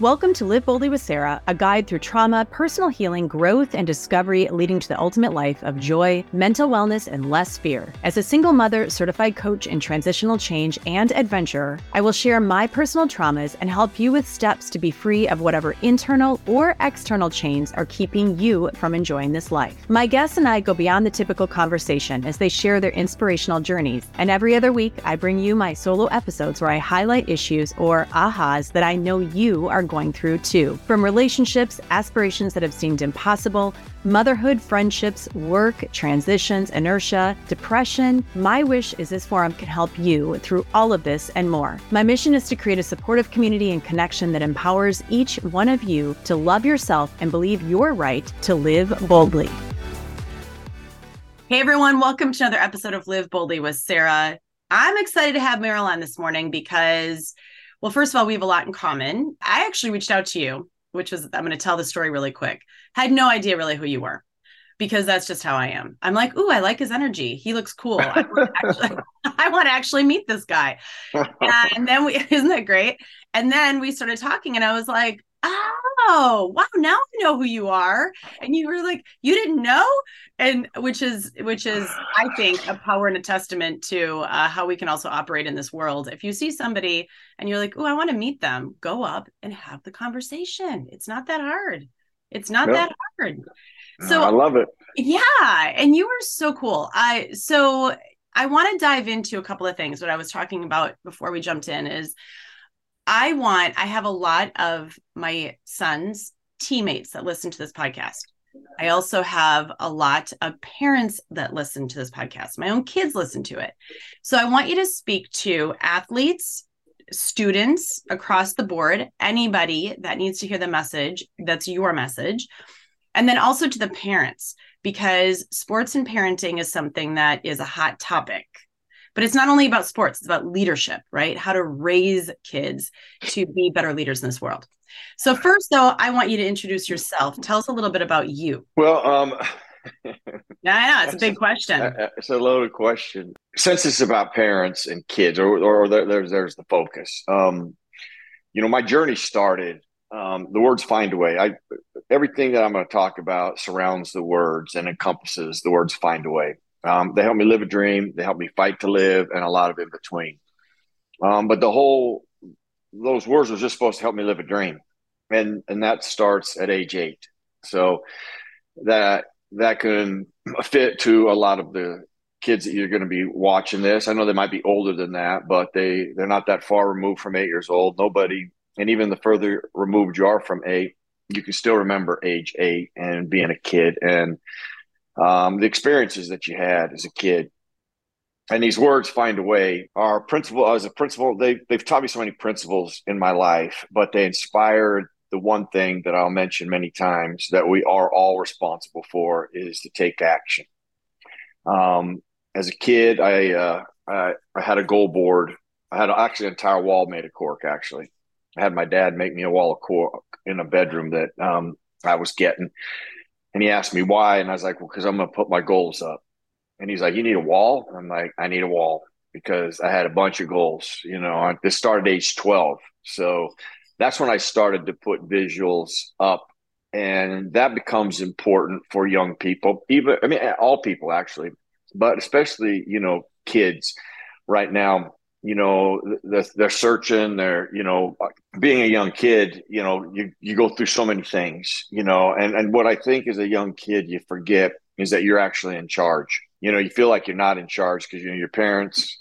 Welcome to Live Boldly with Sara, a guide through trauma, personal healing, growth, and discovery leading to the ultimate life of joy, mental wellness, and less fear. As a single mother, certified coach in transitional change and adventure, I will share my personal traumas and help you with steps to be free of whatever internal or external chains are keeping you from enjoying this life. My guests and I go beyond the typical conversation as they share their inspirational journeys. And every other week, I bring you my solo episodes where I highlight issues or ahas that I know you are going through too. From relationships, aspirations that have seemed impossible, motherhood, friendships, work, transitions, inertia, depression, my wish is this forum can help you through all of this and more. My mission is to create a supportive community and connection that empowers each one of you to love yourself and believe you're right to live boldly. Hey everyone, welcome to another episode of Live Boldly with Sara. I'm excited to have Merril on this morning because well, first of all, we have a lot in common. I actually reached out to you, which was, I'm going to tell the story really quick. Had no idea really who you were because that's just how I am. I'm like, ooh, I like his energy. He looks cool. I want to actually, I want to actually meet this guy. And then we, isn't that great? And then we started talking, and I was like, oh wow now i know who you are. And you were like you didn't know? And which is which is i think a power and a testament to uh, how we can also operate in this world. If you see somebody and you're like oh i want to meet them go up and have the conversation. It's not that hard. It's not that hard. So i love it. Yeah and you were so cool. I so i want to dive into a couple of things. What i was talking about before we jumped in is I want, I have a lot of my son's teammates that listen to this podcast. I also have a lot of parents that listen to this podcast. My own kids listen to it. So I want you to speak to athletes, students across the board, anybody that needs to hear the message that's your message, and then also to the parents, because sports and parenting is something that is a hot topic but it's not only about sports, it's about leadership, right? How to raise kids to be better leaders in this world. So, first, though, I want you to introduce yourself. Tell us a little bit about you. Well, um, yeah, know it's a big question. It's a loaded question. Since it's about parents and kids, or, or there's there's the focus. Um, you know, my journey started. Um, the words find a way. I everything that I'm going to talk about surrounds the words and encompasses the words find a way. Um, they help me live a dream. They help me fight to live, and a lot of in between. Um, but the whole those words were just supposed to help me live a dream, and and that starts at age eight. So that that can fit to a lot of the kids that you're going to be watching this. I know they might be older than that, but they they're not that far removed from eight years old. Nobody, and even the further removed you are from eight, you can still remember age eight and being a kid and um, the experiences that you had as a kid. And these words find a way. Our principal, as a principal, they, they've taught me so many principles in my life, but they inspired the one thing that I'll mention many times that we are all responsible for is to take action. Um, as a kid, I, uh, I, I had a goal board. I had actually an entire wall made of cork. Actually, I had my dad make me a wall of cork in a bedroom that um, I was getting, and he asked me why, and I was like, well, because I'm going to put my goals up. And he's like, you need a wall? And I'm like, I need a wall because I had a bunch of goals. You know, I, this started age 12. So that's when I started to put visuals up. And that becomes important for young people, even, I mean, all people actually, but especially, you know, kids right now you know they're, they're searching they're you know being a young kid you know you, you go through so many things you know and and what i think as a young kid you forget is that you're actually in charge. You know you feel like you're not in charge because you know your parents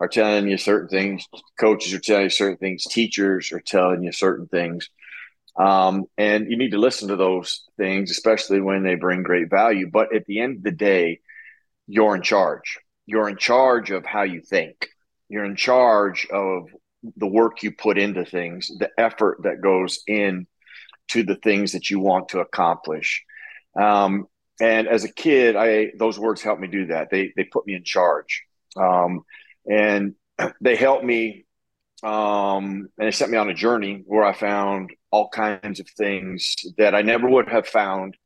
are telling you certain things coaches are telling you certain things teachers are telling you certain things. Um, and you need to listen to those things especially when they bring great value. But at the end of the day you're in charge. You're in charge of how you think you're in charge of the work you put into things, the effort that goes in to the things that you want to accomplish. Um, and as a kid, I those words helped me do that. They they put me in charge, um, and they helped me, um, and they sent me on a journey where I found all kinds of things that I never would have found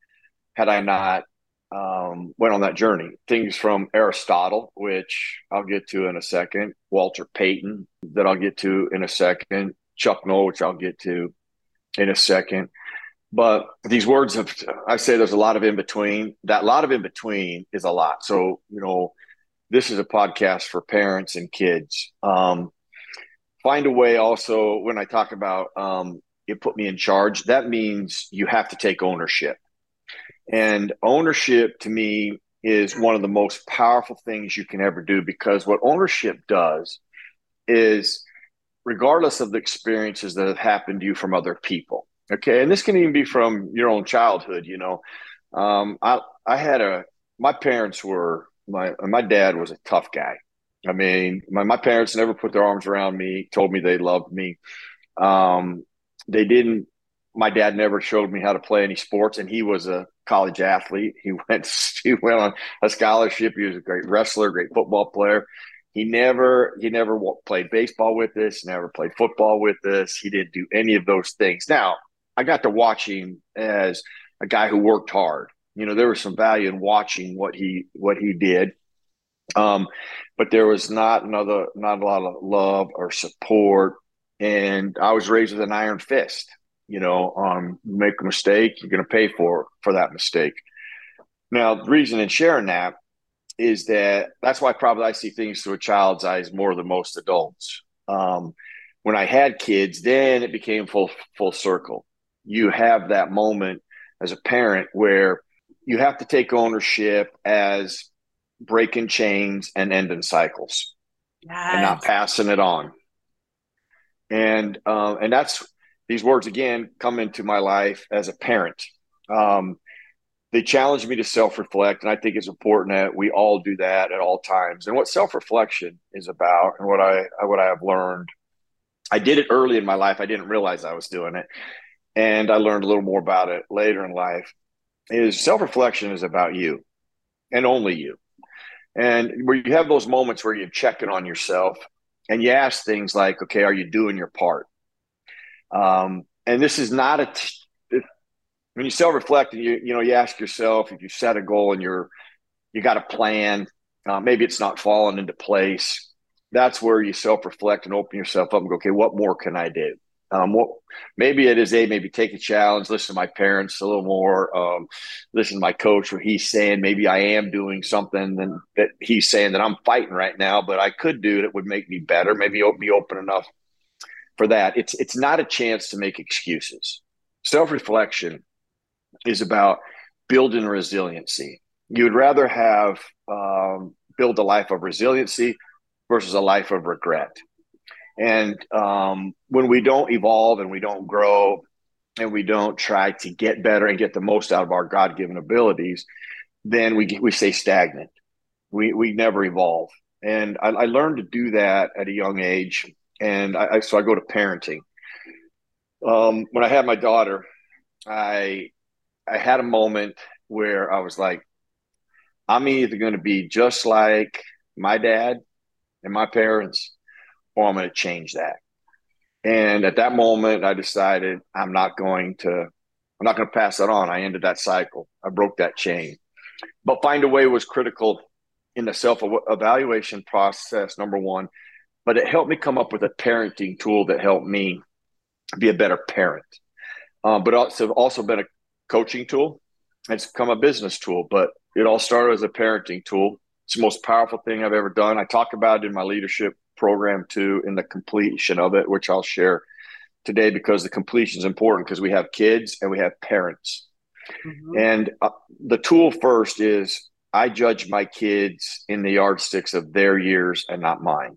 had I not um, went on that journey. Things from Aristotle, which I'll get to in a second, Walter Payton, that I'll get to in a second, Chuck Noll, which I'll get to, in a second. But these words of, I say there's a lot of in between. That lot of in between is a lot. So, you know, this is a podcast for parents and kids. Um, find a way also when I talk about um, it put me in charge, that means you have to take ownership. And ownership to me is one of the most powerful things you can ever do because what ownership does is regardless of the experiences that have happened to you from other people okay? And this can even be from your own childhood you know? Um, i i had a my parents were my my dad was a tough guy. I mean my, my parents never put their arms around me told me they loved me. Um, they didn't my dad never showed me how to play any sports and he was a college athlete. He went he went on a scholarship. He was a great wrestler great football player. He never he never played baseball with us never played football with us. He didn't do any of those things. Now i got to watch him as a guy who worked hard. You know there was some value in watching what he what he did. Um, but there was not another not a lot of love or support. And i was raised with an iron fist you know um, make a mistake you're going to pay for for that mistake now the reason in sharing that is that that's why probably I see things through a child's eyes more than most adults. Um, when I had kids, then it became full full circle. You have that moment as a parent where you have to take ownership as breaking chains and ending cycles, yes. and not passing it on. And uh, and that's these words again come into my life as a parent. Um, they challenge me to self reflect. And I think it's important that we all do that at all times. And what self reflection is about and what I, what I have learned, I did it early in my life. I didn't realize I was doing it. And I learned a little more about it later in life is self reflection is about you and only you. And where you have those moments where you're checking on yourself and you ask things like, okay, are you doing your part? Um, and this is not a t- when you self reflect and you you know you ask yourself if you set a goal and you're you got a plan, uh, maybe it's not falling into place. That's where you self reflect and open yourself up and go, okay, what more can I do? Um, what maybe it is a maybe take a challenge, listen to my parents a little more, um, listen to my coach what he's saying. Maybe I am doing something that, that he's saying that I'm fighting right now, but I could do that would make me better. Maybe be open enough for that. It's it's not a chance to make excuses. Self reflection is about building resiliency. You would rather have um, build a life of resiliency versus a life of regret. And um, when we don't evolve and we don't grow and we don't try to get better and get the most out of our God given abilities, then we, we stay stagnant. We, we never evolve. And I, I learned to do that at a young age. And I, I so I go to parenting. Um, when I had my daughter, I I had a moment where I was like, I'm either going to be just like my dad and my parents, or I'm going to change that. And at that moment, I decided I'm not going to, I'm not going to pass that on. I ended that cycle. I broke that chain. But find a way was critical in the self evaluation process, number one. But it helped me come up with a parenting tool that helped me be a better parent. Um, but also also been a coaching tool. It's become a business tool, but it all started as a parenting tool. It's the most powerful thing I've ever done. I talk about it in my leadership program too, in the completion of it, which I'll share today because the completion is important because we have kids and we have parents. Mm-hmm. And uh, the tool first is I judge my kids in the yardsticks of their years and not mine.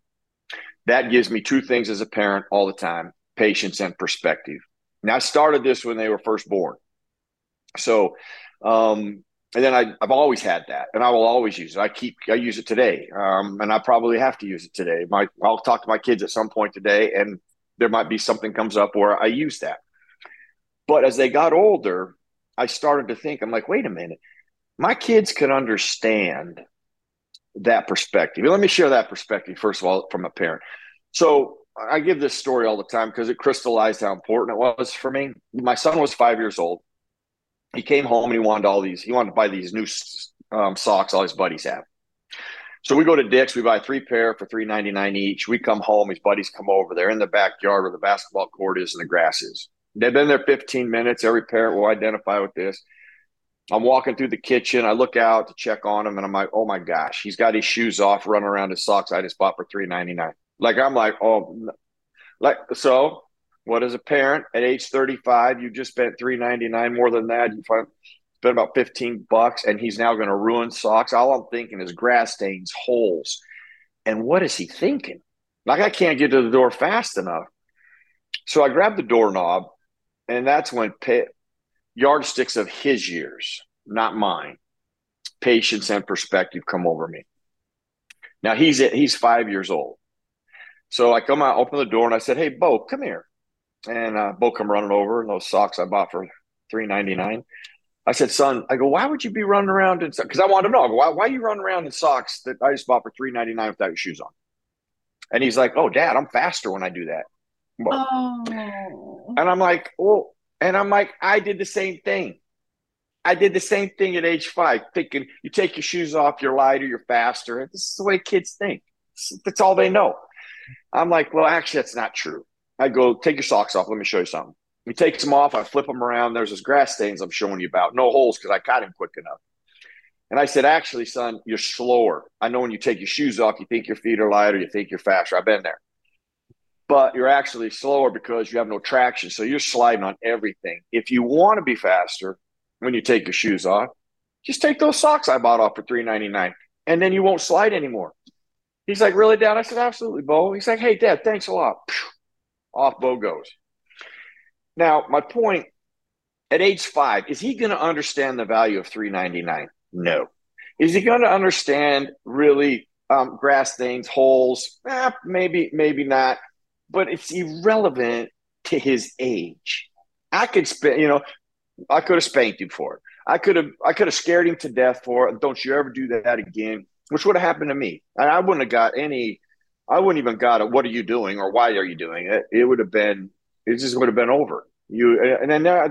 That gives me two things as a parent all the time patience and perspective. Now, I started this when they were first born. So, um, and then I, have always had that, and I will always use it. I keep, I use it today, um, and I probably have to use it today. My, I'll talk to my kids at some point today, and there might be something comes up where I use that. But as they got older, I started to think, I'm like, wait a minute, my kids can understand that perspective. Let me share that perspective first of all from a parent. So I give this story all the time because it crystallized how important it was for me. My son was five years old he came home and he wanted all these. He wanted to buy these new um, socks all his buddies have. So we go to Dick's. We buy three pair for three ninety nine each. We come home. His buddies come over. They're in the backyard where the basketball court is and the grass is. They've been there 15 minutes. Every parent will identify with this. I'm walking through the kitchen. I look out to check on him, and I'm like, "Oh my gosh, he's got his shoes off, running around his socks I just bought for 3.99." Like I'm like, "Oh, like so." What as a parent at age 35, you just spent 3.99 more than that. You spent about 15 bucks, and he's now going to ruin socks. All I'm thinking is grass stains, holes, and what is he thinking? Like I can't get to the door fast enough. So I grabbed the doorknob, and that's when yardsticks of his years, not mine, patience and perspective come over me. Now he's he's five years old. So I come out, open the door, and I said, "Hey, Beau, come here." And uh, Beau come running over, and those socks I bought for three ninety nine. I said, "Son, I go, why would you be running around in because I wanted to know why why are you running around in socks that I just bought for three ninety nine without your shoes on?" And he's like, "Oh, Dad, I'm faster when I do that." Oh. And I'm like, "Well," and I'm like, "I did the same thing. I did the same thing at age five, thinking you take your shoes off, you're lighter, you're faster. This is the way kids think. That's all they know." I'm like, "Well, actually, that's not true." I go, "Take your socks off. Let me show you something." He takes them off. I flip them around. There's this grass stains I'm showing you about. No holes because I caught him quick enough. And I said, actually, son, you're slower. I know when you take your shoes off, you think your feet are lighter, you think you're faster. I've been there. But you're actually slower because you have no traction. So you're sliding on everything. If you want to be faster when you take your shoes off, just take those socks I bought off for three ninety nine, and then you won't slide anymore. He's like, really, Dad? I said, absolutely, Beau. He's like, hey, Dad, thanks a lot. Off Beau goes. Now, my point at age five, is he going to understand the value of 399? No. Is he going to understand really um, grass stains, holes? Eh, maybe, maybe not. But it's irrelevant to his age. I could spend, you know, I could have spanked him for it. I could have, I could have scared him to death for it. Don't you ever do that again? Which would have happened to me, and I wouldn't have got any. I wouldn't even got it. What are you doing, or why are you doing it? It would have been it just would have been over. You and then I,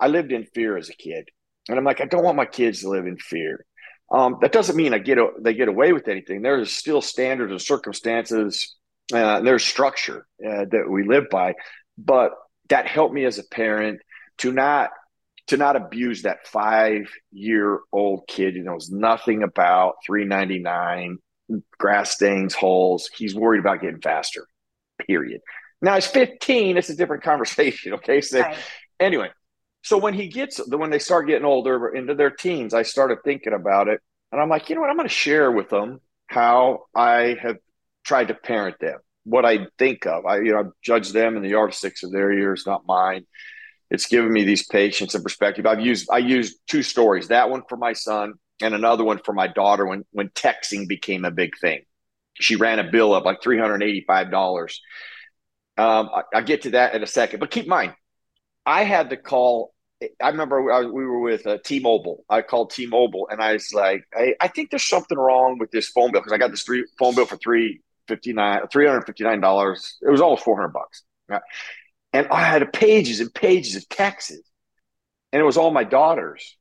I lived in fear as a kid, and I'm like, I don't want my kids to live in fear. Um, that doesn't mean I get a, they get away with anything. There's still standards and circumstances. Uh, there's structure uh, that we live by, but that helped me as a parent to not to not abuse that five year old kid who knows nothing about 399 grass stains holes he's worried about getting faster period now he's 15. It's a different conversation. Okay. So right. anyway, so when he gets when they start getting older into their teens, I started thinking about it, and I'm like, you know what? I'm going to share with them how I have tried to parent them, what I think of. I you know I judge them in the yardsticks of their years, not mine. It's given me these patience and perspective. I've used I used two stories. That one for my son, and another one for my daughter when when texting became a big thing. She ran a bill up like three hundred eighty five dollars um, I, will get to that in a second. But keep in mind, I had to call. I remember we were with uh, T-Mobile. I called T-Mobile, and I was like, "I, I think there's something wrong with this phone bill because I got this three phone bill for three fifty nine, three hundred fifty nine dollars. It was almost four hundred bucks, and I had pages and pages of taxes and it was all my daughters.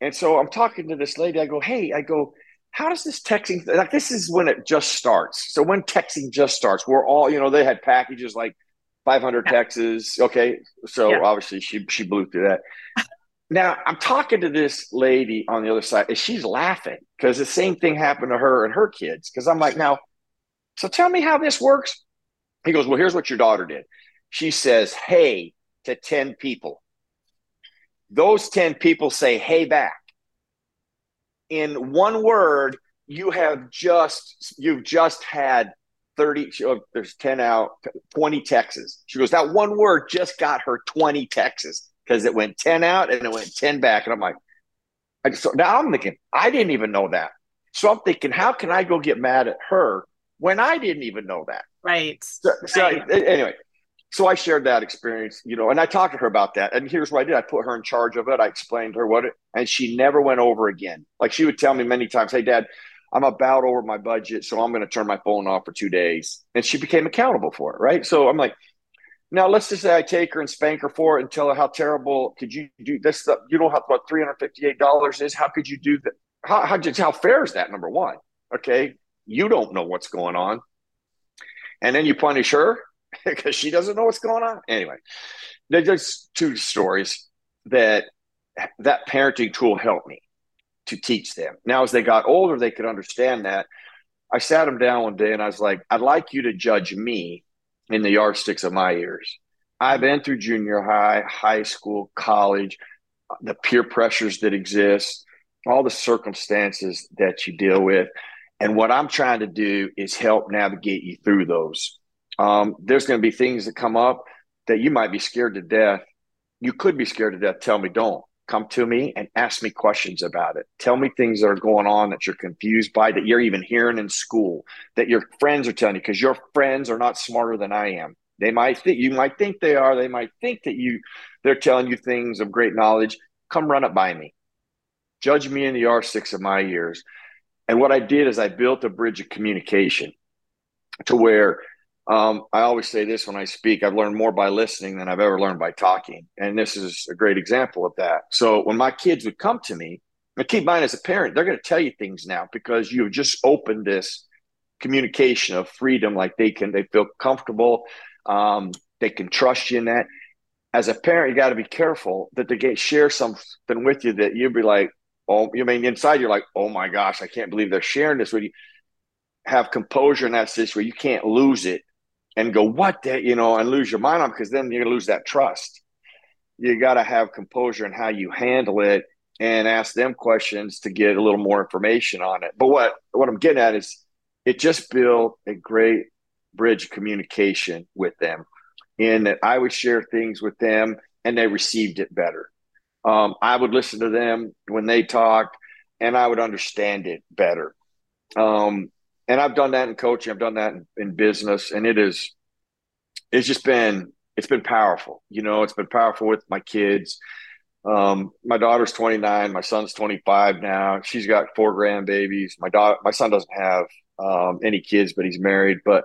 And so I'm talking to this lady. I go, "Hey," I go, how does this texting like this is when it just starts so when texting just starts we're all you know they had packages like 500 yeah. texts okay so yeah. obviously she she blew through that now i'm talking to this lady on the other side and she's laughing because the same thing happened to her and her kids because i'm like now so tell me how this works. He goes well here's what your daughter did. She says hey to 10 people. Those 10 people say hey back. In one word, you have just you've just had 30 oh, there's 10 out 20 texts she goes that one word just got her 20 texts because it went 10 out and it went 10 back. And i'm like I, so now i'm thinking i didn't even know that. So i'm thinking how can i go get mad at her when i didn't even know that right so, so right. anyway so I shared that experience, you know, and I talked to her about that. And here's what I did: I put her in charge of it. I explained to her what it, and she never went over again. Like she would tell me many times, "Hey, Dad, I'm about over my budget, so I'm going to turn my phone off for two days." And she became accountable for it, right? So I'm like, now let's just say I take her and spank her for it and tell her how terrible could you do this stuff. You know how what three hundred fifty eight dollars is. How could you do that? How how how fair is that? Number one, okay, you don't know what's going on, and then you punish her because she doesn't know what's going on. Anyway, there's two stories that that parenting tool helped me to teach them. Now, as they got older, they could understand that. I sat them down one day and I was like, I'd like you to judge me in the yardsticks of my years. I've been through junior high, high school, college, the peer pressures that exist, all the circumstances that you deal with. And what I'm trying to do is help navigate you through those. Um, there's going to be things that come up that you might be scared to death. You could be scared to death. Tell me, don't come to me and ask me questions about it. Tell me things that are going on that you're confused by, that you're even hearing in school, that your friends are telling you, because your friends are not smarter than I am. They might think you might think they are. They might think that you they're telling you things of great knowledge. Come run it by me. Judge me in the yardsticks of my years. And what I did is I built a bridge of communication to where um, I always say this when I speak I've learned more by listening than I've ever learned by talking. And this is a great example of that. So when my kids would come to me, and keep in mind as a parent, they're going to tell you things now because you've just opened this communication of freedom. Like they can, they feel comfortable. Um, they can trust you in that. As a parent, you got to be careful that they get share something with you that you'd be like, oh, you mean inside you're like, oh my gosh, I can't believe they're sharing this with you. Have composure in that situation you can't lose it and go, what that, you know, and lose your mind on because then you're gonna lose that trust. You got to have composure in how you handle it and ask them questions to get a little more information on it. But what what I'm getting at is it just built a great bridge of communication with them in that I would share things with them and they received it better. Um, I would listen to them when they talked and I would understand it better. Um, and I've done that in coaching. I've done that in, in business, and it is, it's just been, it's been powerful. You know, it's been powerful with my kids. Um, my daughter's 29, my son's 25 now. She's got four grandbabies. My daughter, my son doesn't have um, any kids, but he's married. But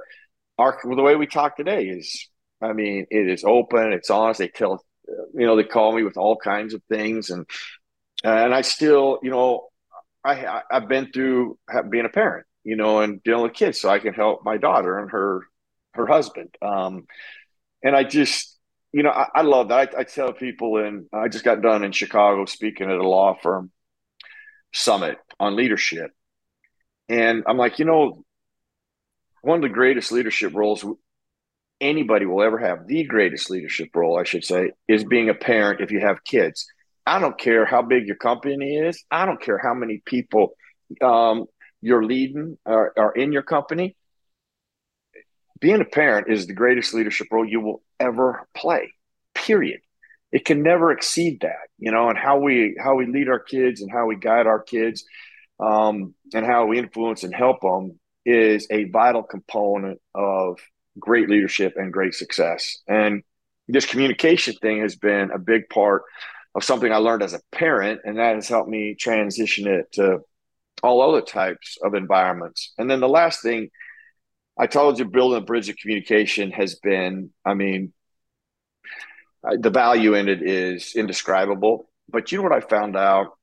our the way we talk today is, I mean, it is open. It's honest. They tell, you know, they call me with all kinds of things, and and I still, you know, I I've been through being a parent, you know, and dealing with kids, so I can help my daughter and her her husband. Um, and I just, you know, I, I love that. I, I, tell people, and I just got done in Chicago speaking at a law firm summit on leadership, and I'm like, you know, one of the greatest leadership roles anybody will ever have, the greatest leadership role, I should say, is being a parent if you have kids. I don't care how big your company is. I don't care how many people um, you're leading or, in your company, being a parent is the greatest leadership role you will ever play. Period. It can never exceed that, you know, and how we how we lead our kids and how we guide our kids, um, and how we influence and help them is a vital component of great leadership and great success. And this communication thing has been a big part of something I learned as a parent, and that has helped me transition it to all other types of environments. And then the last thing I told you, building a bridge of communication has been, I mean, the value in it is indescribable. But you know what I found out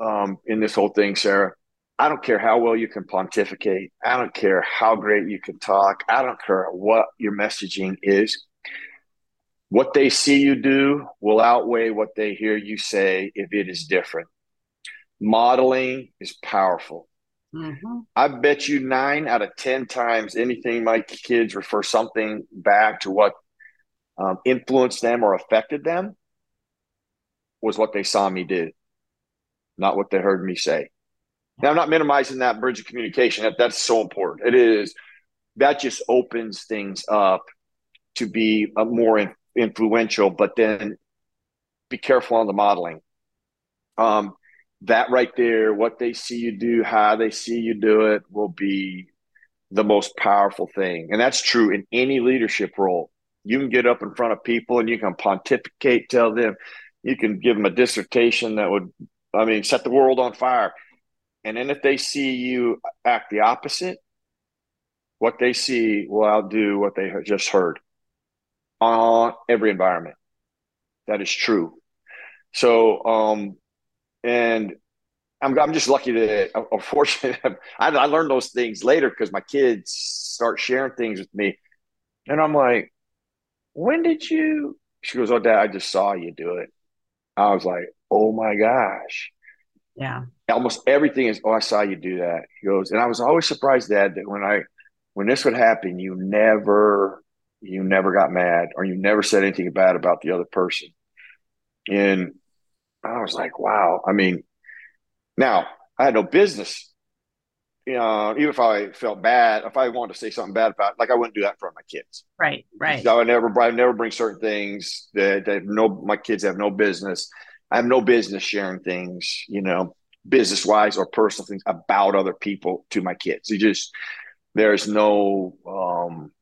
um, in this whole thing, Sara? I don't care how well you can pontificate. I don't care how great you can talk. I don't care what your messaging is. What they see you do will outweigh what they hear you say if it is different modeling is powerful. Mm-hmm. I bet you nine out of 10 times anything my kids refer something back to what um, influenced them or affected them was what they saw me do, not what they heard me say. Now, I'm not minimizing that bridge of communication. That, that's so important. It is, that just opens things up to be a more in, influential, but then be careful on the modeling. Um, that right there, what they see you do, how they see you do it, will be the most powerful thing. And that's true in any leadership role. You can get up in front of people and you can pontificate, tell them, you can give them a dissertation that would, I mean, set the world on fire. And then if they see you act the opposite, what they see will outdo what they just heard on every environment. That is true. So, um, and I'm, I'm just lucky to, unfortunately, I, I learned those things later because my kids start sharing things with me. And I'm like, when did you She goes, "Oh, Dad, I just saw you do it." I was like, "Oh my gosh!" Yeah. Almost everything is, "Oh, I saw you do that." He goes, and I was always surprised, Dad, that when I when this would happen, you never you never got mad or you never said anything bad about the other person. And I was like, wow. I mean, now I had no business. You know, even if I felt bad, if I wanted to say something bad about, like I wouldn't do that for my kids. Right, right. I never, I would never bring certain things that, that no, my kids have no business. I have no business sharing things, you know, business wise or personal things about other people to my kids. You just, there's no um,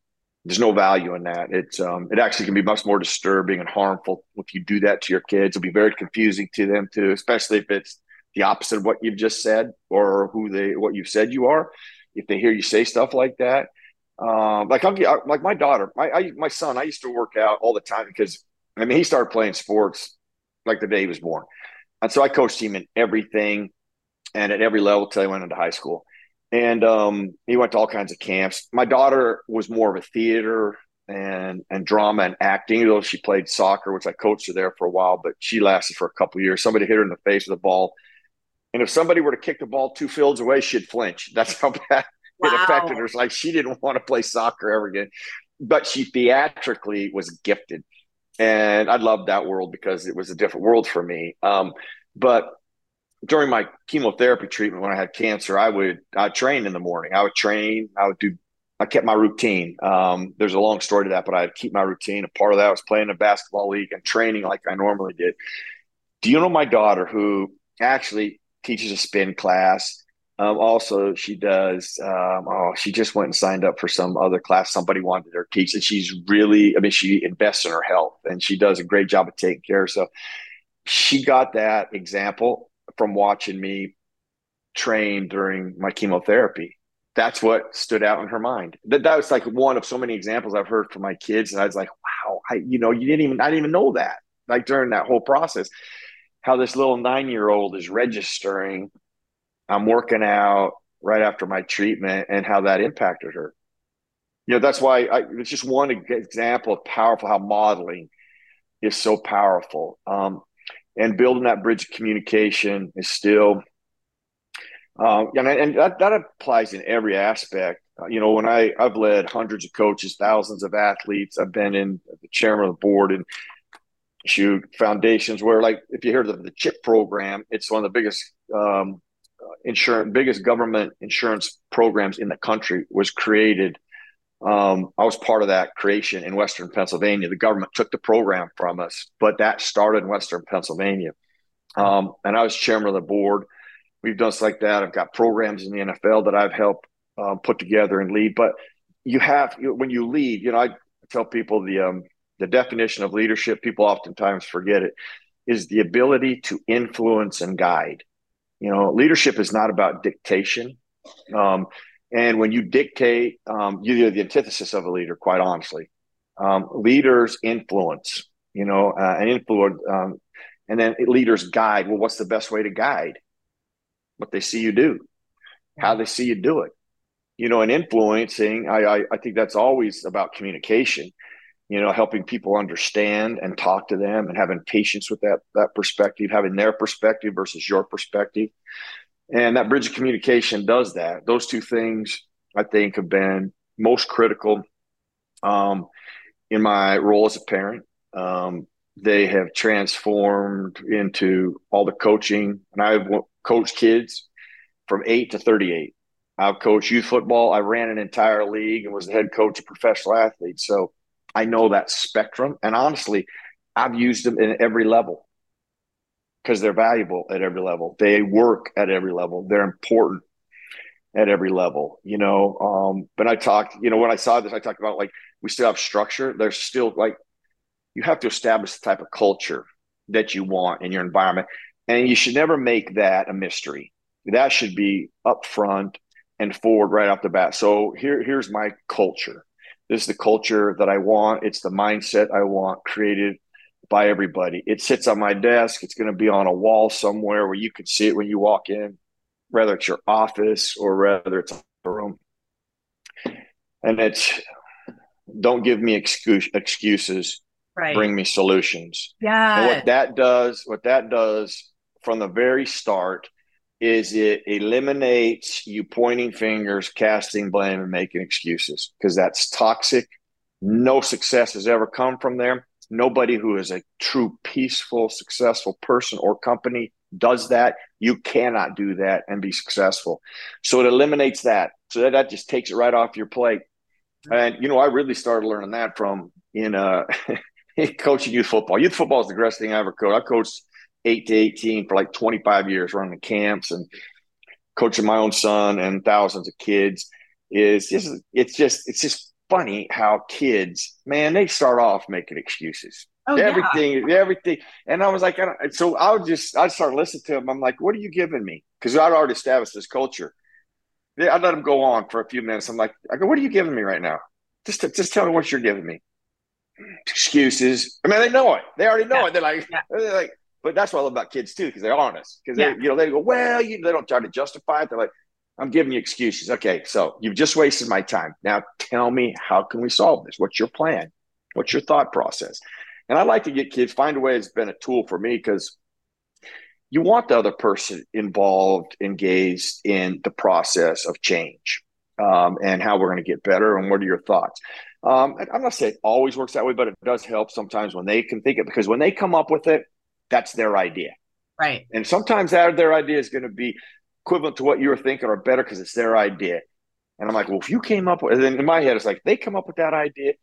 there's no value in that. It's um, it actually can be much more disturbing and harmful if you do that to your kids. It'll be very confusing to them too, especially if it's the opposite of what you've just said or who they what you've said you are. If they hear you say stuff like that, um, like I'll like my daughter, my I, my son. I used to work out all the time because I mean he started playing sports like the day he was born, and so I coached him in everything and at every level till he went into high school and um, he went to all kinds of camps. My daughter was more of a theater and and drama and acting. Though she played soccer, which I coached her there for a while, but she lasted for a couple years. Somebody hit her in the face with a ball, and if somebody were to kick the ball two fields away, she'd flinch. That's how bad wow. it affected her. It's like she didn't want to play soccer ever again. But she theatrically was gifted, and I loved that world because it was a different world for me. Um, but during my chemotherapy treatment when I had cancer, I would I train in the morning. I would train. I would do. I kept my routine. Um, there's a long story to that, but I'd keep my routine. A part of that was playing a basketball league and training like I normally did. Do you know my daughter who actually teaches a spin class? Um, also, she does. Um, oh, she just went and signed up for some other class somebody wanted her teach, and she's really. I mean, she invests in her health, and she does a great job of taking care. So, she got that example from watching me train during my chemotherapy. That's what stood out in her mind. That that was like one of so many examples I've heard from my kids, and I was like, "Wow, I you know you didn't even I didn't even know that." Like during that whole process, how this little nine year old is registering. I'm working out right after my treatment, and how that impacted her. You know, that's why I, it's just one example of powerful how modeling is so powerful. Um, and building that bridge of communication is still um, and, and that, that applies in every aspect uh, you know when i i've led hundreds of coaches thousands of athletes i've been in the chairman of the board and shoot foundations where like if you hear the, the CHIP program it's one of the biggest um, uh, insurance biggest government insurance programs in the country was created um, I was part of that creation in Western Pennsylvania. The government took the program from us, but that started in Western Pennsylvania. Um, and I was chairman of the board. We've done stuff like that. I've got programs in the NFL that I've helped um, put together and lead. But you have when you lead, you know, I tell people the um, the definition of leadership. People oftentimes forget it is the ability to influence and guide. You know, leadership is not about dictation. Um, and when you dictate, um, you're the antithesis of a leader, quite honestly. Um, leaders influence, you know, uh, and influence, um, and then leaders guide. Well, what's the best way to guide? What they see you do, how they see you do it, you know, and influencing. I, I, I think that's always about communication. You know, helping people understand and talk to them, and having patience with that that perspective, having their perspective versus your perspective. And that bridge of communication does that. Those two things, I think, have been most critical um, in my role as a parent. Um, they have transformed into all the coaching, and I've coached kids from eight to 38. I've coached youth football. I ran an entire league and was the head coach of professional athletes. So I know that spectrum. And honestly, I've used them in every level because they're valuable at every level. They work at every level. They're important at every level, you know. Um, but I talked, you know, when I saw this, I talked about like we still have structure. There's still like you have to establish the type of culture that you want in your environment. And you should never make that a mystery. That should be upfront and forward right off the bat. So here, here's my culture. This is the culture that I want. It's the mindset I want created by everybody. It sits on my desk. It's going to be on a wall somewhere where you can see it when you walk in, whether it's your office or whether it's a room. And it's don't give me excuse, excuses. right. bring me solutions. Yeah. And what that does, what that does from the very start is it eliminates you pointing fingers, casting blame, and making excuses because that's toxic. No success has ever come from there. Nobody who is a true peaceful, successful person or company does that. You cannot do that and be successful. So it eliminates that. So that, that just takes it right off your plate. And you know, I really started learning that from in uh coaching youth football. Youth football is the greatest thing I ever coached. I coached eight to eighteen for like twenty five years, running camps and coaching my own son and thousands of kids. Is just it's just it's just funny how kids, man, they start off making excuses. Oh, everything, yeah. everything. And I was like, I so I would just, I'd start listening to him. I'm like, what are you giving me? Because I'd already established this culture. I'd let him go on for a few minutes. I'm like, I go, what are you giving me right now? Just, just tell me what you're giving me. Excuses. I mean, they know it. They already know yeah. it. They're like, yeah. they're like, but that's what I love about kids too, because they're honest. Because they, you know, they go, well, you, they don't try to justify it. They're like, I'm giving you excuses. Okay, so you've just wasted my time. Now tell me how can we solve this? What's your plan? What's your thought process? And I like to get kids find a way. It's been a tool for me because you want the other person involved, engaged in the process of change um, and how we're going to get better. And what are your thoughts? Um, I'm not saying it always works that way, but it does help sometimes when they can think it because when they come up with it, that's their idea. Right. And sometimes that their idea is going to be equivalent to what you were thinking or better because it's their idea. And I'm like, well, if you came up with, and then in my head, it's like they come up with that idea,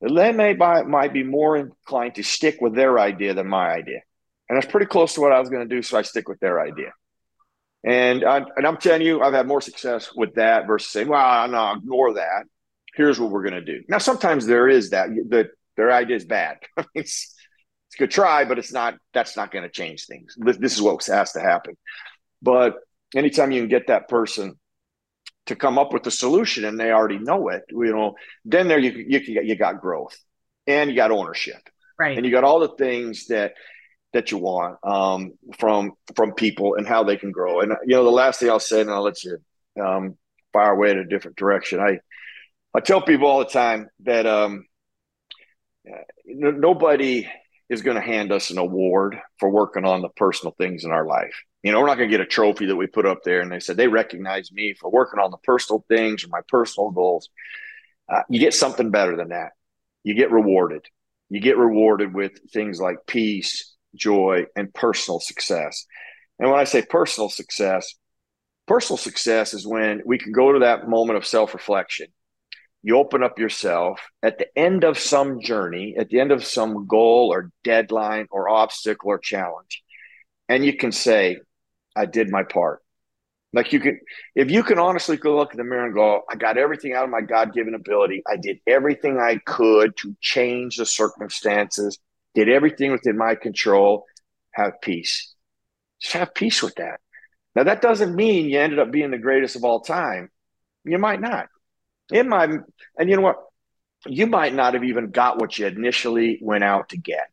they may buy, might be more inclined to stick with their idea than my idea. And that's pretty close to what I was going to do. So I stick with their idea. And, I, and I'm telling you, I've had more success with that versus saying, well, no, ignore that. Here's what we're going to do. Now, sometimes there is that, that their idea is bad. it's, it's a good try, but it's not, that's not going to change things. This, is what has to happen. But anytime you can get that person to come up with the solution and they already know it, you know, then there you you you got growth and you got ownership, right? And you got all the things that that you want um, from from people and how they can grow. And you know, the last thing I'll say, and I'll let you um, fire away in a different direction. I I tell people all the time that um, nobody is going to hand us an award for working on the personal things in our life. You know, we're not going to get a trophy that we put up there and they said they recognize me for working on the personal things or my personal goals. Uh, you get something better than that. You get rewarded. You get rewarded with things like peace, joy, and personal success. And when I say personal success, personal success is when we can go to that moment of self reflection. You open up yourself at the end of some journey, at the end of some goal or deadline or obstacle or challenge. And you can say, I did my part. Like you can, if you can honestly go look in the mirror and go, I got everything out of my God given ability. I did everything I could to change the circumstances, did everything within my control, have peace. Just have peace with that. Now, that doesn't mean you ended up being the greatest of all time. You might not. It might, and you know what? You might not have even got what you initially went out to get,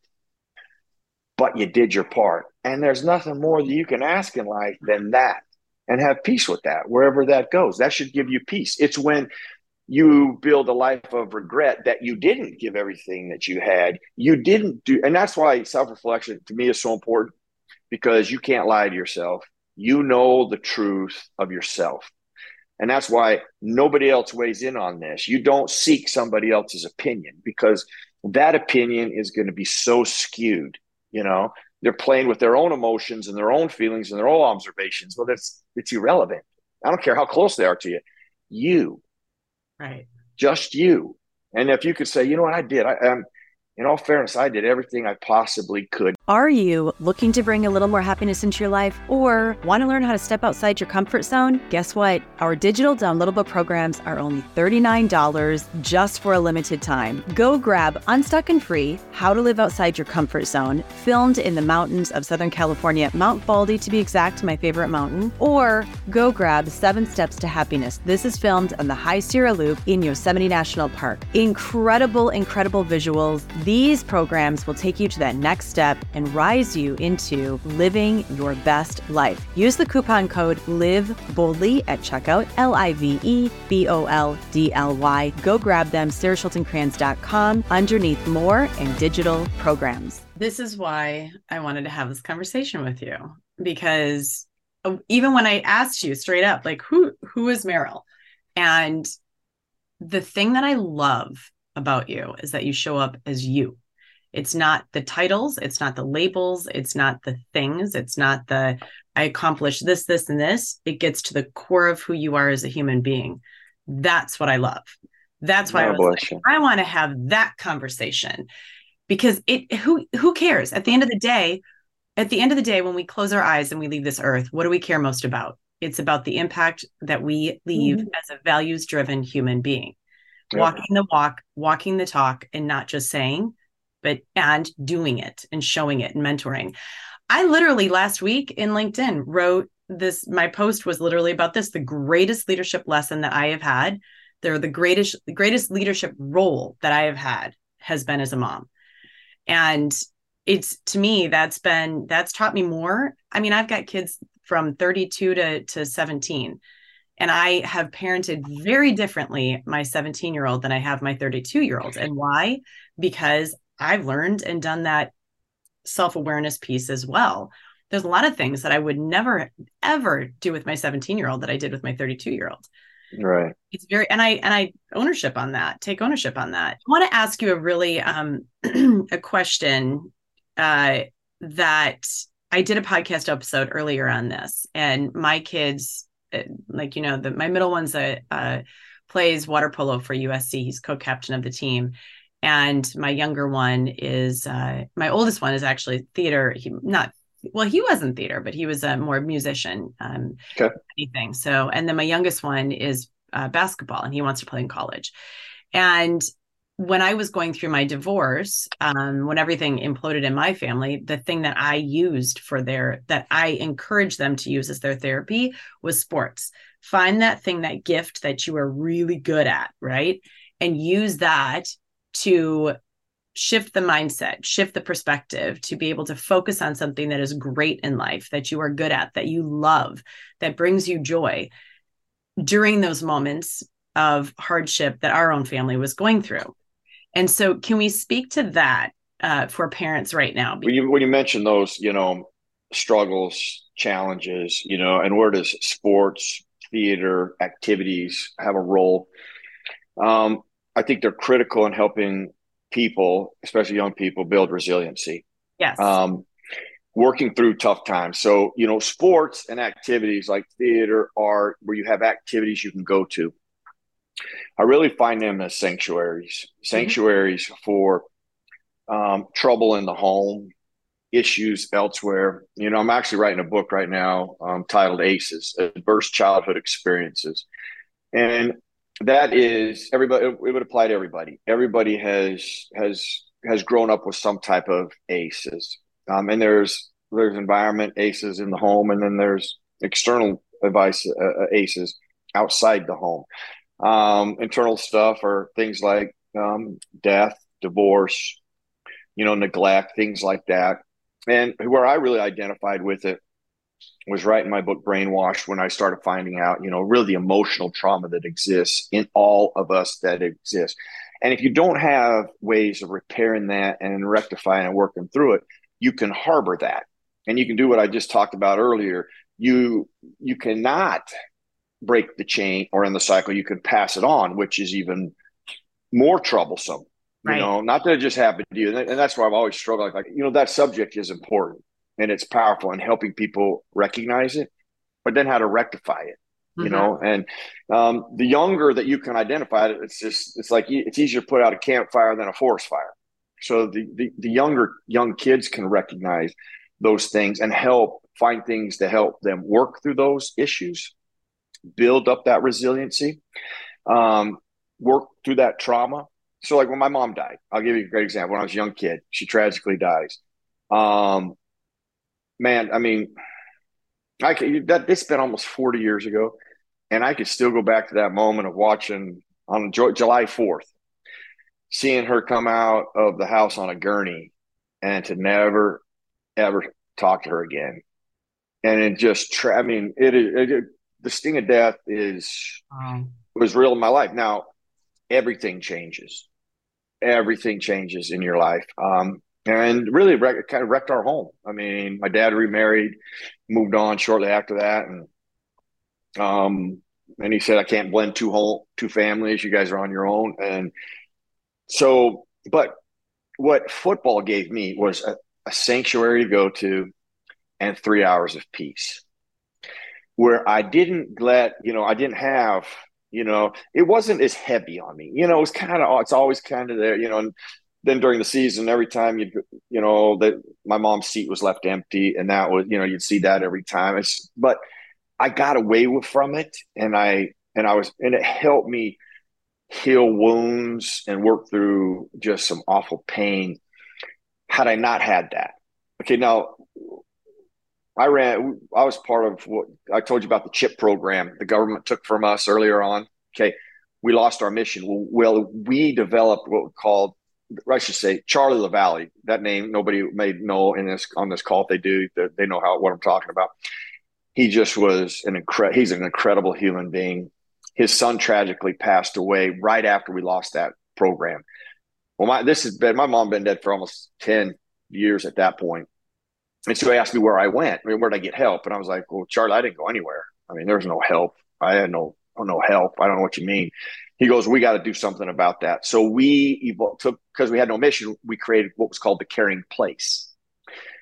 but you did your part. And there's nothing more that you can ask in life than that and have peace with that, wherever that goes. That should give you peace. It's when you build a life of regret that you didn't give everything that you had. You didn't do, and that's why self reflection to me is so important because you can't lie to yourself. You know the truth of yourself. And that's why nobody else weighs in on this. You don't seek somebody else's opinion because that opinion is going to be so skewed, you know they're playing with their own emotions and their own feelings and their own observations. Well, that's it's irrelevant. I don't care how close they are to you. You, right? Just you. And if you could say, you know what, I did. I, um, in all fairness, I did everything I possibly could. Are you looking to bring a little more happiness into your life or want to learn how to step outside your comfort zone? Guess what? Our digital downloadable programs are only $39 just for a limited time. Go grab Unstuck and Free How to Live Outside Your Comfort Zone, filmed in the mountains of Southern California, Mount Baldy to be exact, my favorite mountain, or go grab Seven Steps to Happiness. This is filmed on the High Sierra Loop in Yosemite National Park. Incredible, incredible visuals. These programs will take you to that next step and rise you into living your best life. Use the coupon code LIVE boldly at checkout, L I V E B O L D L Y. Go grab them, saraschultingkranz.com, underneath more and digital programs. This is why I wanted to have this conversation with you because uh, even when I asked you straight up, like, who who is Merril? And the thing that I love about you is that you show up as you. It's not the titles, it's not the labels, it's not the things, it's not the I accomplished this, this, and this. It gets to the core of who you are as a human being. That's what I love. That's why I, like, I want to have that conversation because it who who cares at the end of the day at the end of the day when we close our eyes and we leave this earth what do we care most about it's about the impact that we leave mm-hmm. as a values driven human being yeah. walking the walk walking the talk and not just saying but and doing it and showing it and mentoring. I literally last week in linkedin wrote this my post was literally about this the greatest leadership lesson that i have had. They're the greatest greatest leadership role that i have had has been as a mom. And it's to me that's been that's taught me more. I mean i've got kids from 32 to, to 17 and i have parented very differently my 17 year old than i have my 32 year old and why? Because i've learned and done that self-awareness piece as well. There's a lot of things that i would never ever do with my 17 year old that i did with my 32 year old right. It's very and i and i ownership on that take ownership on that. I want to ask you a really um a question uh that i did a podcast episode earlier on this and my kids uh, like you know the my middle one's a uh plays water polo for usc he's co-captain of the team and my younger one is uh my oldest one is actually theater he not well, he wasn't theater, but he was a more musician, um, okay. anything. So, and then my youngest one is uh, basketball, and he wants to play in college. And when I was going through my divorce, um, when everything imploded in my family, the thing that I used for their that I encouraged them to use as their therapy was sports. Find that thing, that gift that you are really good at, right? And use that to shift the mindset, shift the perspective to be able to focus on something that is great in life, that you are good at, that you love, that brings you joy during those moments of hardship that our own family was going through. And so, can we speak to that uh, for parents right now? When you, when you mention those, you know, struggles, challenges, you know, and where does sports, theater, activities have a role? Um, I think they're critical in helping people, especially young people, build resiliency. Yes. Um, working through tough times. So, you know, sports and activities like theater, art, where you have activities you can go to. I really find them as sanctuaries, sanctuaries mm-hmm. for um, trouble in the home, issues elsewhere. You know, I'm actually writing a book right now um, titled ACEs, Adverse Childhood Experiences. And that is everybody it would apply to everybody. Everybody has has has grown up with some type of aces um, and there's there's environment aces in the home and then there's external advice uh, uh aces outside the home. Um, internal stuff are things like um, death divorce you know neglect things like that. And where i really identified with it was writing my book brainwashed when i started finding out you know really the emotional trauma that exists in all of us that exists and if you don't have ways of repairing that and rectifying and working through it you can harbor that. And you can do what i just talked about earlier. You you cannot break the chain or in the cycle. You can pass it on which is even more troublesome right. you know not that it just happened to you. And that's why i've always struggled. Like you know that subject is important and it's powerful in helping people recognize it, but then how to rectify it. You mm-hmm. know, and um, the younger that you can identify it, it's just it's like it's easier to put out a campfire than a forest fire. So the, the the younger young kids can recognize those things and help find things to help them work through those issues, build up that resiliency, um, work through that trauma. So, like when my mom died, I'll give you a great example. When I was a young kid, she tragically dies. Um, man, I mean, I could that it's been almost 40 years ago, and I could still go back to that moment of watching on July 4th, seeing her come out of the house on a gurney and to never ever talk to her again. And it just, tra- I mean, it, it, it, the sting of death is, wow. was real in my life. Now, everything changes. Everything changes in your life. Um, and really wreck, kind of wrecked our home. I mean, my dad remarried, moved on shortly after that. And, um, and he said, I can't blend two whole, two families. You guys are on your own. And so, but what football gave me was a, a sanctuary to go to and three hours of peace where I didn't let, you know, I didn't have, you know, it wasn't as heavy on me. You know, it was kind of, it's always kind of there, you know, and then during the season, every time you, you know, that my mom's seat was left empty and that was, you know, you'd see that every time. It's, but I got away from it and I, and I was, and it helped me heal wounds and work through just some awful pain had I not had that. Okay, now I ran, I was part of what I told you about the CHIP program the government took from us earlier on. Okay, we lost our mission. Well, we developed what we called, I should say, Charlie LaValle. That name nobody may know in this on this call. If they do, they know how what I'm talking about. He just was an incredible. He's an incredible human being his son tragically passed away right after we lost that program. Well, my this has been my mom been dead for almost ten years at that point, and so he asked me where I went. I mean, where did I get help? And I was like, "Well, Charlie, I didn't go anywhere. I mean, there's no help. I had no no help. I don't know what you mean." He goes, "We got to do something about that." So we took because we had no mission. We created what was called the Caring Place,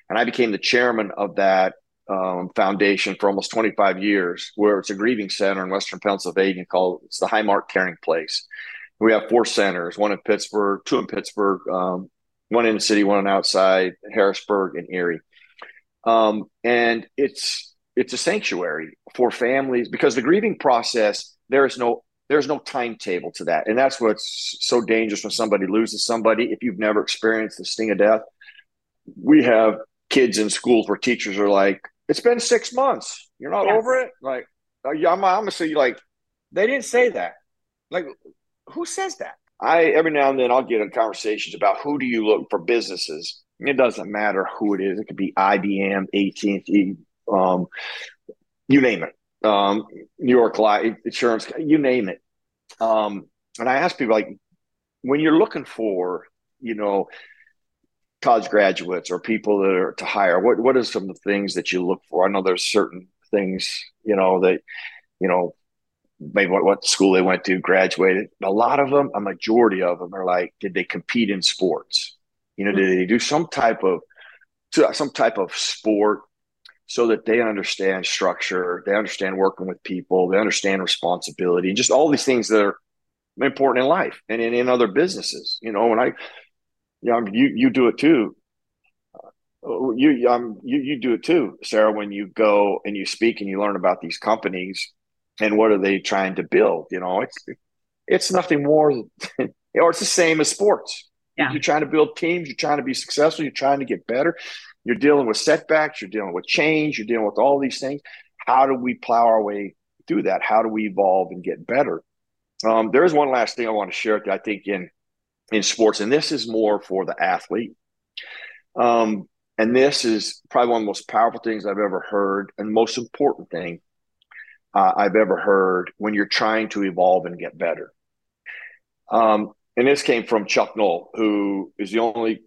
and I became the chairman of that um, foundation for almost 25 years, where it's a grieving center in Western Pennsylvania called it's the Highmark Caring Place. We have four centers: one in Pittsburgh, two in Pittsburgh, um, one in the city, one outside Harrisburg and Erie. Um, and it's it's a sanctuary for families because the grieving process there is no there's no timetable to that, and that's what's so dangerous when somebody loses somebody. If you've never experienced the sting of death, we have kids in schools where teachers are like, it's been six months. You're not yes. over it. Like, uh, I'm, I'm gonna say, like, they didn't say that. Like, who says that? I every now and then I'll get in conversations about who do you look for businesses. It doesn't matter who it is. It could be IBM, AT and T, um, you name it. Um, New York Life Insurance, you name it. Um, and I ask people like, when you're looking for, you know, college graduates or people that are to hire? What what are some of the things that you look for? I know there's certain things, you know, that you know, maybe what, what school they went to, graduated. A lot of them, a majority of them are like, did they compete in sports? You know, did they do some type of some type of sport so that they understand structure, they understand working with people, they understand responsibility, and just all these things that are important in life and in, in other businesses. You know, when I yeah, I mean, you you do it too. Uh, you um you you do it too, Sara. When you go and you speak and you learn about these companies and what are they trying to build? You know, it's it's nothing more, or it's the same as sports. Yeah. You're trying to build teams. You're trying to be successful. You're trying to get better. You're dealing with setbacks. You're dealing with change. You're dealing with all these things. How do we plow our way through that? How do we evolve and get better? Um, there is one last thing I want to share that I think in in sports, and this is more for the athlete. Um, and this is probably one of the most powerful things I've ever heard, and most important thing uh, I've ever heard when you're trying to evolve and get better. Um, and this came from Chuck Noll, who is the only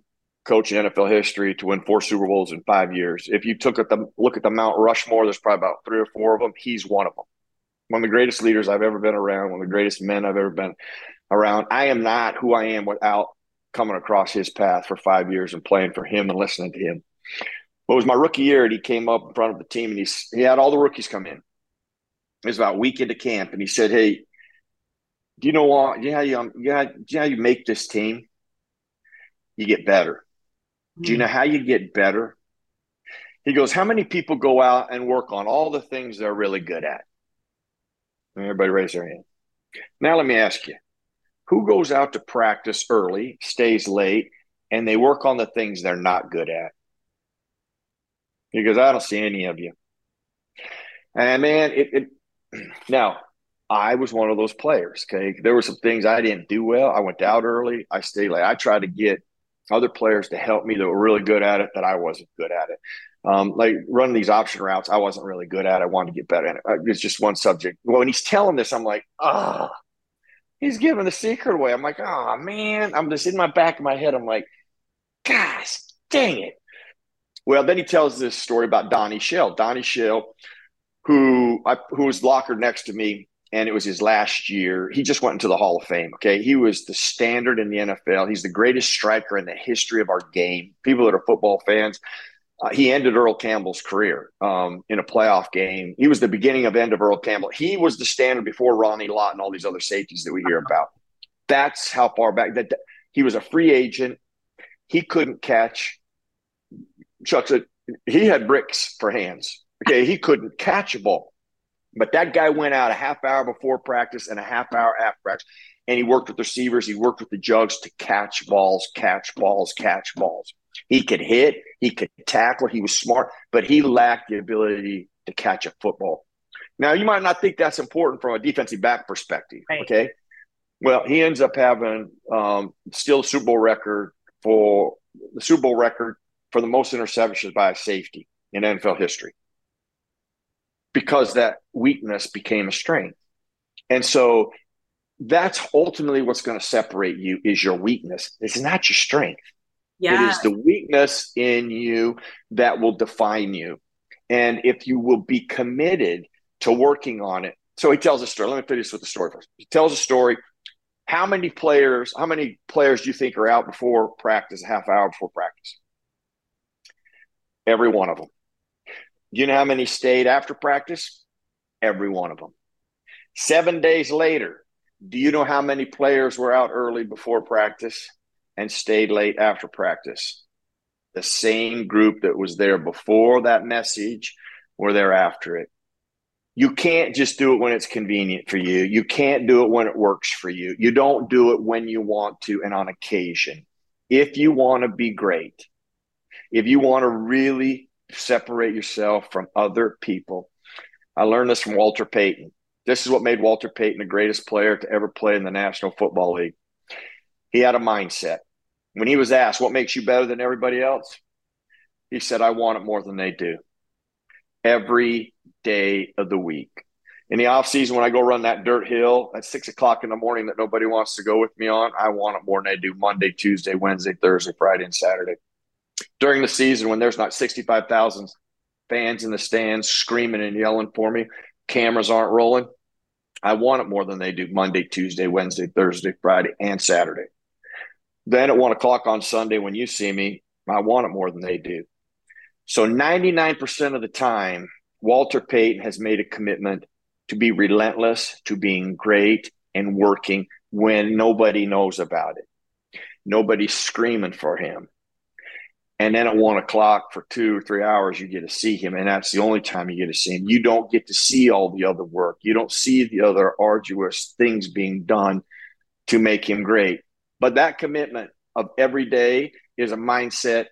coach in NFL history to win four Super Bowls in five years. If you took at the look at the Mount Rushmore, there's probably about three or four of them. He's one of them. One of the greatest leaders I've ever been around. One of the greatest men I've ever been around. I am not who I am without coming across his path for five years and playing for him and listening to him. But it was my rookie year, and he came up in front of the team, and he he had all the rookies come in. It was about week into camp, and he said, "Hey, do you know what? You know how you, um, you, know, do you know how you make this team? You get better. Do you know how you get better?" He goes, "How many people go out and work on all the things they're really good at?" Everybody raise their hand. Now, let me ask you who goes out to practice early, stays late, and they work on the things they're not good at? He goes, I don't see any of you. And man, it, it now I was one of those players. Okay. There were some things I didn't do well. I went out early. I stayed late. I tried to get other players to help me that were really good at it that I wasn't good at it. Um, like running these option routes, I wasn't really good at. it. I wanted to get better at it. Uh, it's just one subject. When he's telling this, I'm like, ah, oh, he's giving the secret away. I'm like, oh man, I'm just in my back of my head. I'm like, gosh, dang it. Well, then he tells this story about Donnie Shell. Donnie Shell, who I, who was locker next to me, and it was his last year. He just went into the Hall of Fame. Okay, he was the standard in the NFL. He's the greatest striker in the history of our game. People that are football fans, uh, he ended Earl Campbell's career um, in a playoff game. He was the beginning of end of Earl Campbell. He was the standard before Ronnie Lott and all these other safeties that we hear about. That's how far back that, that he was a free agent. He couldn't catch. Chuck said he had bricks for hands. Okay, he couldn't catch a ball. But that guy went out a half hour before practice and a half hour after practice, and he worked with receivers. He worked with the jugs to catch balls, catch balls, catch balls. He could hit, he could tackle, he was smart, but he lacked the ability to catch a football. Now, you might not think that's important from a defensive back perspective. Right. Okay. Well, he ends up having um, still Super Bowl record for the Super Bowl record for the most interceptions by a safety in NFL history because that weakness became a strength. And so that's ultimately what's going to separate you is your weakness. It's not your strength. Yeah. It is the weakness in you that will define you. And if you will be committed to working on it. So he tells a story. Let me finish with the story first. He tells a story. How many players, how many players do you think are out before practice, a half hour before practice? Every one of them. Do you know how many stayed after practice? Every one of them. Seven days later, do you know how many players were out early before practice and stayed late after practice? The same group that was there before that message were there after it. You can't just do it when it's convenient for you. You can't do it when it works for you. You don't do it when you want to and on occasion. If you want to be great, if you want to really separate yourself from other people. I learned this from Walter Payton. This is what made Walter Payton the greatest player to ever play in the National Football League. He had a mindset. When he was asked, What makes you better than everybody else? He said, I want it more than they do. Every day of the week. In the off season, when I go run that dirt hill at six o'clock in the morning that nobody wants to go with me on, I want it more than they do Monday, Tuesday, Wednesday, Thursday, Friday, and Saturday during the season when there's not 65,000 fans in the stands screaming and yelling for me, cameras aren't rolling. I want it more than they do Monday, Tuesday, Wednesday, Thursday, Friday, and Saturday. Then at one o'clock on Sunday, when you see me, I want it more than they do. So 99% of the time, Walter Payton has made a commitment to be relentless, to being great and working when nobody knows about it. Nobody's screaming for him. And then at one o'clock for two or three hours, you get to see him. And that's the only time you get to see him. You don't get to see all the other work. You don't see the other arduous things being done to make him great. But that commitment of every day is a mindset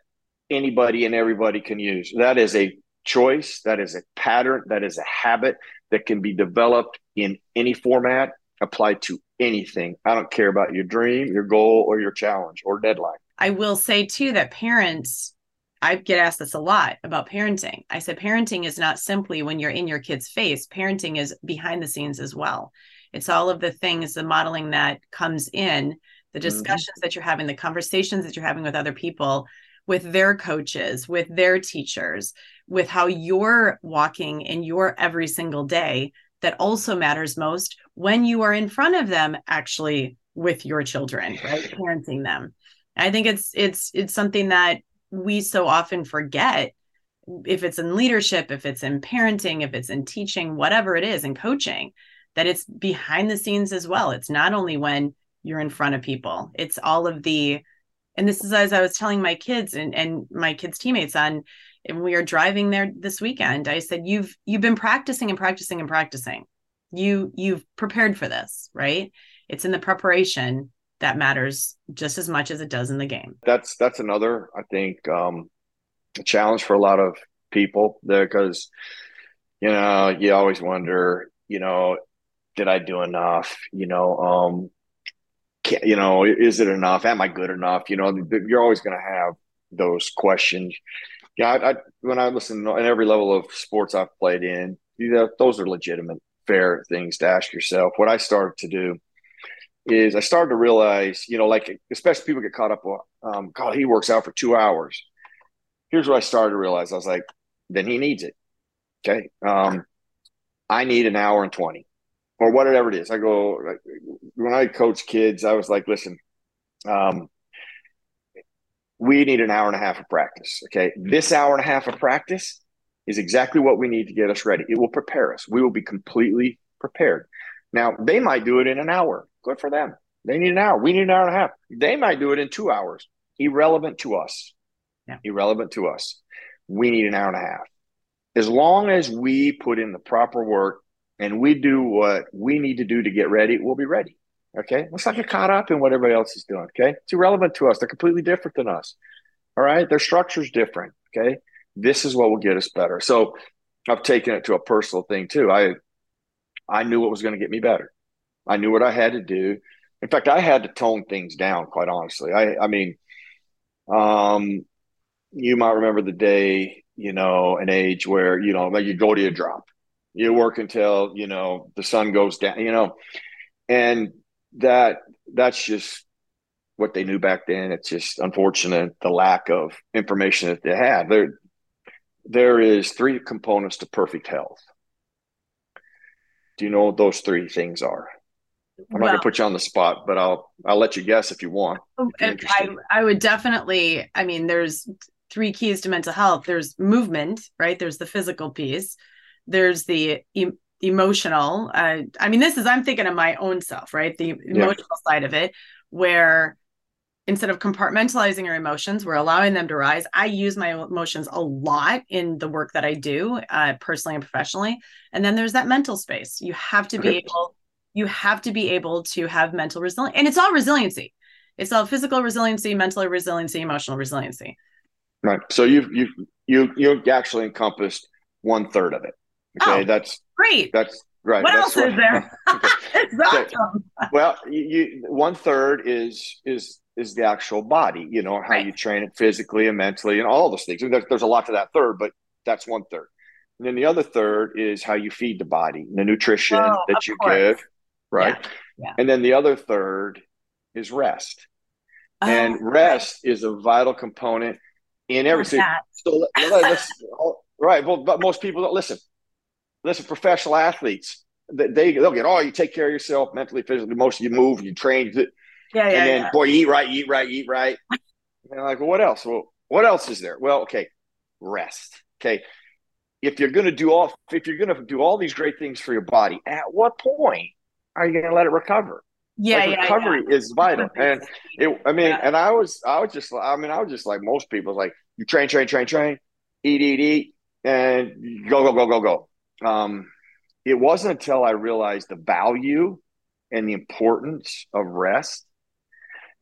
anybody and everybody can use. That is a choice, that is a pattern, that is a habit that can be developed in any format, applied to anything. I don't care about your dream, your goal, or your challenge or deadline. I will say too that parents, I get asked this a lot about parenting. I said, parenting is not simply when you're in your kid's face, parenting is behind the scenes as well. It's all of the things, the modeling that comes in, the mm-hmm. discussions mm-hmm. that you're having, the conversations that you're having with other people, with their coaches, with their teachers, with how you're walking in your every single day that also matters most when you are in front of them actually with your children, right? Parenting them. I think it's it's it's something that we so often forget if it's in leadership, if it's in parenting, if it's in teaching, whatever it is in coaching, that it's behind the scenes as well. It's not only when you're in front of people, it's all of the and this is as I was telling my kids and, and my kids' teammates on and we are driving there this weekend. I said, You've you've been practicing and practicing and practicing. You you've prepared for this, right? It's in the preparation that matters just as much as it does in the game. That's that's another I think um, challenge for a lot of people because you know you always wonder you know did I do enough you know um, can, you know, is it enough? Am I good enough? You know, you're always going to have those questions. Yeah, I, I, when I listen in every level of sports I've played in, you know, those are legitimate, fair things to ask yourself. What I started to do is I started to realize, you know, like especially people get caught up on, um, God, he works out for two hours. Here's what I started to realize. I was like, then he needs it. Okay. Um, I need an hour and 20 or whatever it is. I go, when I coach kids, I was like, listen, um, we need an hour and a half of practice. Okay. This hour and a half of practice is exactly what we need to get us ready. It will prepare us. We will be completely prepared. Now, they might do it in an hour. Good for them. They need an hour. We need an hour and a half. They might do it in two hours. Irrelevant to us. Yeah. Irrelevant to us. We need an hour and a half. As long as we put in the proper work and we do what we need to do to get ready, we'll be ready. Okay. Let's not get caught up in what everybody else is doing. Okay. It's irrelevant to us. They're completely different than us. All right. Their structure's different. Okay. This is what will get us better. So I've taken it to a personal thing too. I I knew what was going to get me better. I knew what I had to do. In fact, I had to tone things down, quite honestly. I I mean, um, you might remember the day, you know, an age where, you know, like you go to your drop you work until you know the sun goes down you know and that that's just what they knew back then. It's just unfortunate the lack of information that they had. There there is three components to perfect health. Do you know what those three things are I'm well, not gonna put you on the spot, but I'll I'll let you guess if you want. If I, I would definitely. I mean, there's three keys to mental health. There's movement, right? There's the physical piece there's the e- emotional uh, i mean this is i'm thinking of my own self right the emotional yeah. side of it where instead of compartmentalizing our emotions we're allowing them to rise i use my emotions a lot in the work that i do uh, personally and professionally and then there's that mental space you have to be able you have to be able to have mental resilience and it's all resiliency it's all physical resiliency mental resiliency emotional resiliency right so you've you you you actually encompassed one third of it Okay, oh, that's great. That's right. What that's else what, is there? awesome. Well, you, you, one third is is is the actual body. You know how right. you train it physically and mentally, and all those things. There's, there's a lot to that third, but that's one third. And then the other third is how you feed the body, the nutrition oh, that you course. give, right? Yeah. Yeah. And then the other third is rest. Oh, and rest right. is a vital component in everything. So let, us right. Well, but most people don't listen listen, professional athletes, they they'll get oh, you take care of yourself mentally, physically, emotionally, you move, you train. Yeah, yeah. And then yeah. boy, eat right, eat right, eat right. And like, well, what else? Well, what else is there? Well, okay, rest. Okay. If you're gonna do all if you're gonna do all these great things for your body, at what point are you gonna let it recover? Yeah, like yeah recovery yeah. is vital. And it I mean, and I was I was just I mean, I was just like most people, like you train, train, train, train, eat, eat, eat, and go, go, go, go, go um, it wasn't until I realized the value and the importance of rest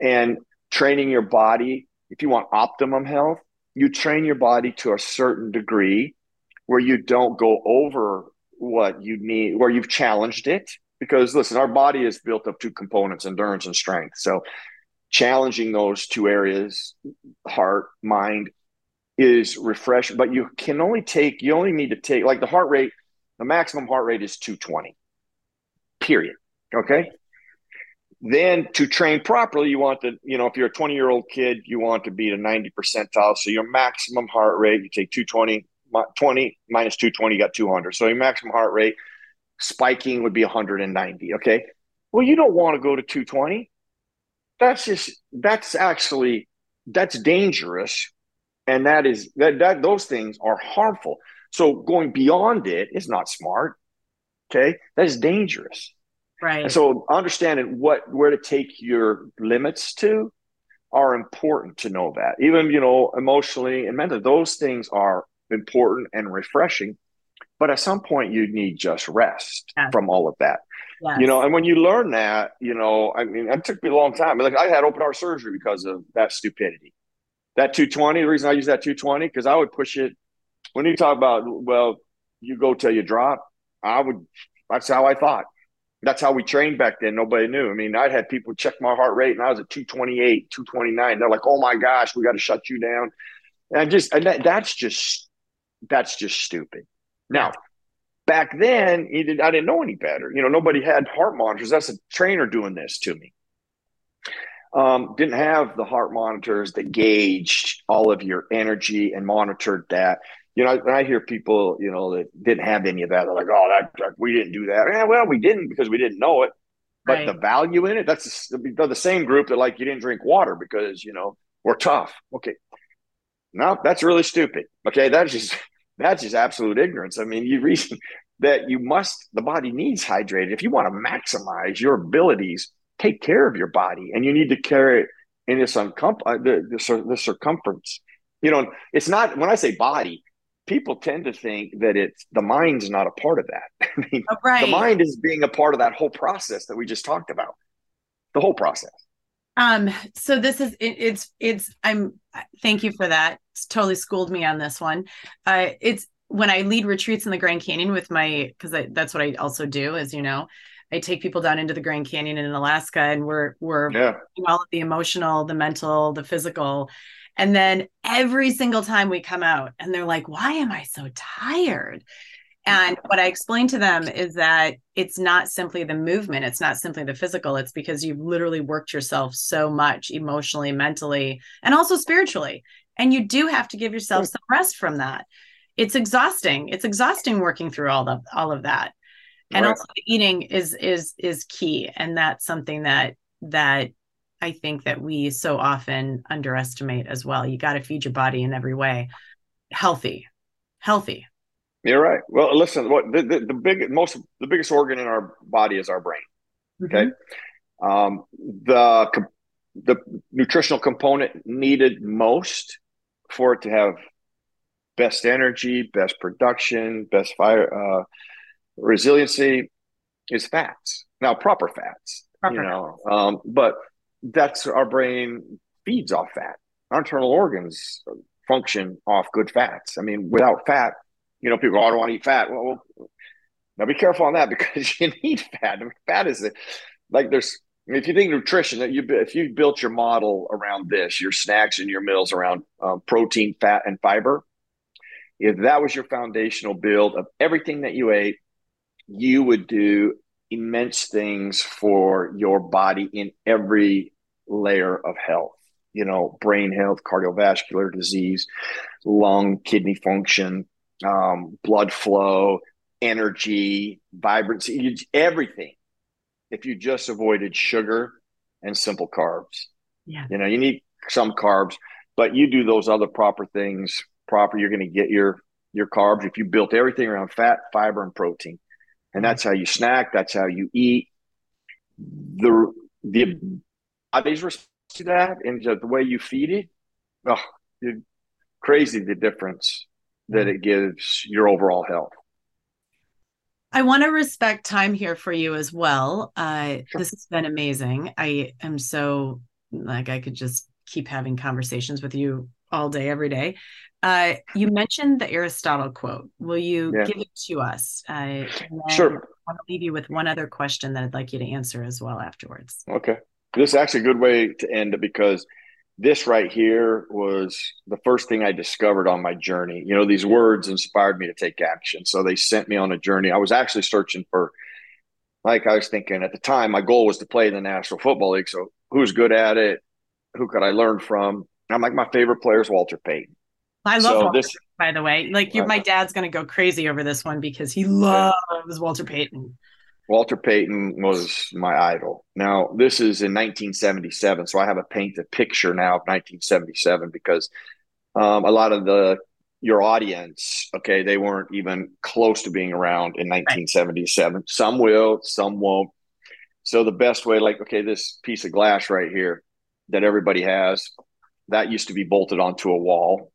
and training your body. If you want optimum health, you train your body to a certain degree where you don't go over what you need, where you've challenged it. Because listen, our body is built of two components endurance and strength. So challenging those two areas, heart, mind, is refreshing. But you can only take, you only need to take, like the heart rate the maximum heart rate is 220, period. Okay. Then to train properly, you want to, you know, if you're a 20 year old kid, you want to be a 90 percentile. So your maximum heart rate, you take 220, 20 minus 220, you got 200. So your maximum heart rate spiking would be 190. Okay. Well, you don't want to go to 220. That's just, that's actually, that's dangerous. And that is, that, that those things are harmful. So going beyond it is not smart. Okay. That is dangerous. Right. And so understanding what where to take your limits to are important to know that. Even, you know, emotionally and mentally, those things are important and refreshing. But at some point you need just rest yes. from all of that. Yes. You know, and when you learn that, you know, I mean, it took me a long time. Like I had open heart surgery because of that stupidity. That 220, the reason I use that 220, because I would push it when you talk about well, you go till you drop. I would. That's how I thought. that's how we trained back then. Nobody knew. I mean, I'd had people check my heart rate and I was at 228, 229. They're like, oh my gosh, we got to shut you down. And I just, and that, that's just, that's just stupid. Now, back then, I didn't know any better. You know, nobody had heart monitors. That's a trainer doing this to me. Um, didn't have the heart monitors that gauged all of your energy and monitored that you know, when I hear people, you know, that didn't have any of that, they're like, "Oh, that, that we didn't do that." Yeah, well, we didn't because we didn't know it. But right. the value in it—that's the, the same group that like you didn't drink water because you know we're tough. Okay, no, that's really stupid. Okay, that's just that's just absolute ignorance. I mean, you reason that you must the body needs hydrated if you want to maximize your abilities. Take care of your body, and you need to carry it in this uncom- uh, the, the, the circumference. You know, it's not when I say body people tend to think that it's the mind's not a part of that. I mean, oh, right. the mind is being a part of that whole process that we just talked about. The whole process. Um, so this is it, it's it's I'm thank you for that. It's totally schooled me on this one. Uh it's when I lead retreats in the Grand Canyon with my because that's what I also do, as you know. I take people down into the Grand Canyon in Alaska and we're we're yeah. all the emotional, the mental, the physical and then every single time we come out and they're like, why am I so tired? And what I explain to them is that it's not simply the movement, it's not simply the physical, it's because you've literally worked yourself so much emotionally, mentally, and also spiritually. And you do have to give yourself some rest from that. It's exhausting. It's exhausting working through all of all of that. And right. also eating is is is key. And that's something that that I think that we so often underestimate as well. You got to feed your body in every way. Healthy, healthy. You're right. Well, listen, what the, the, the big most the biggest organ in our body is our brain. Okay. Mm-hmm. Um, the the nutritional component needed most for it to have best energy, best production, best fire uh, resiliency is fats. Now, proper fats, proper you know, um, but that's our brain feeds off fat. Our internal organs function off good fats. I mean, without fat, you know, people, oh, I don't want to eat fat. Well, now be careful on that because you need fat. Fat is like there's if you think nutrition, that you if you built your model around this, your snacks and your meals around uh, protein, fat, and fiber, if that was your foundational build of everything that you ate, you would do immense things for your body in every layer of health you know brain health cardiovascular disease lung kidney function um, blood flow energy vibrancy everything. If you just avoided sugar and simple carbs. Yeah. You know you need some carbs but you do those other proper things proper you're going to get your your carbs. If you built everything around fat fiber and protein and that's how you snack that's how you eat. The the body's response to that and the way you feed it oh crazy the difference that it gives your overall health I want to respect time here for you as well. Uh, sure. This has been amazing. I am so like I could just keep having conversations with you all day, every day. Uh, you mentioned the Aristotle quote. Will you yeah. give it to us? Uh, sure. I want to leave you with one other question that I'd like you to answer as well afterwards. Okay. This is actually a good way to end it because this right here was the first thing I discovered on my journey. You know, these words inspired me to take action. So they sent me on a journey. I was actually searching for, like, I was thinking at the time, my goal was to play in the National Football League. So who's good at it? Who could I learn from? I'm like, my favorite player is Walter Payton. I love so Walter, this, by the way. Like, you, uh, my dad's going to go crazy over this one because he loves Walter Payton. Walter Payton was my idol. Now, this is in 1977, so I have a painted picture now of 1977 because um, a lot of the your audience, okay, they weren't even close to being around in 1977. Some will, some won't. So the best way, like, okay, this piece of glass right here that everybody has, that used to be bolted onto a wall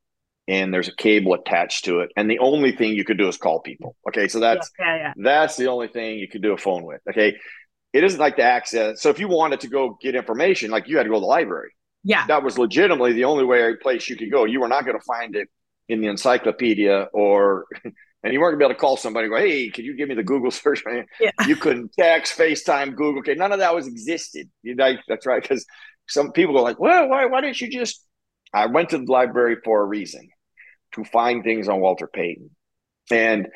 and there's a cable attached to it and the only thing you could do is call people okay so that's yeah, yeah, yeah. that's the only thing you could do a phone with okay it isn't like the access so if you wanted to go get information like you had to go to the library yeah that was legitimately the only way place you could go you were not going to find it in the encyclopedia or And you weren't gonna be able to call somebody and go, hey, can you give me the Google search? Man? Yeah. You couldn't text, FaceTime, Google. Okay, none of that was existed. You know, that's right. Because some people go like, well, why, why didn't you just? I went to the library for a reason to find things on Walter Payton. And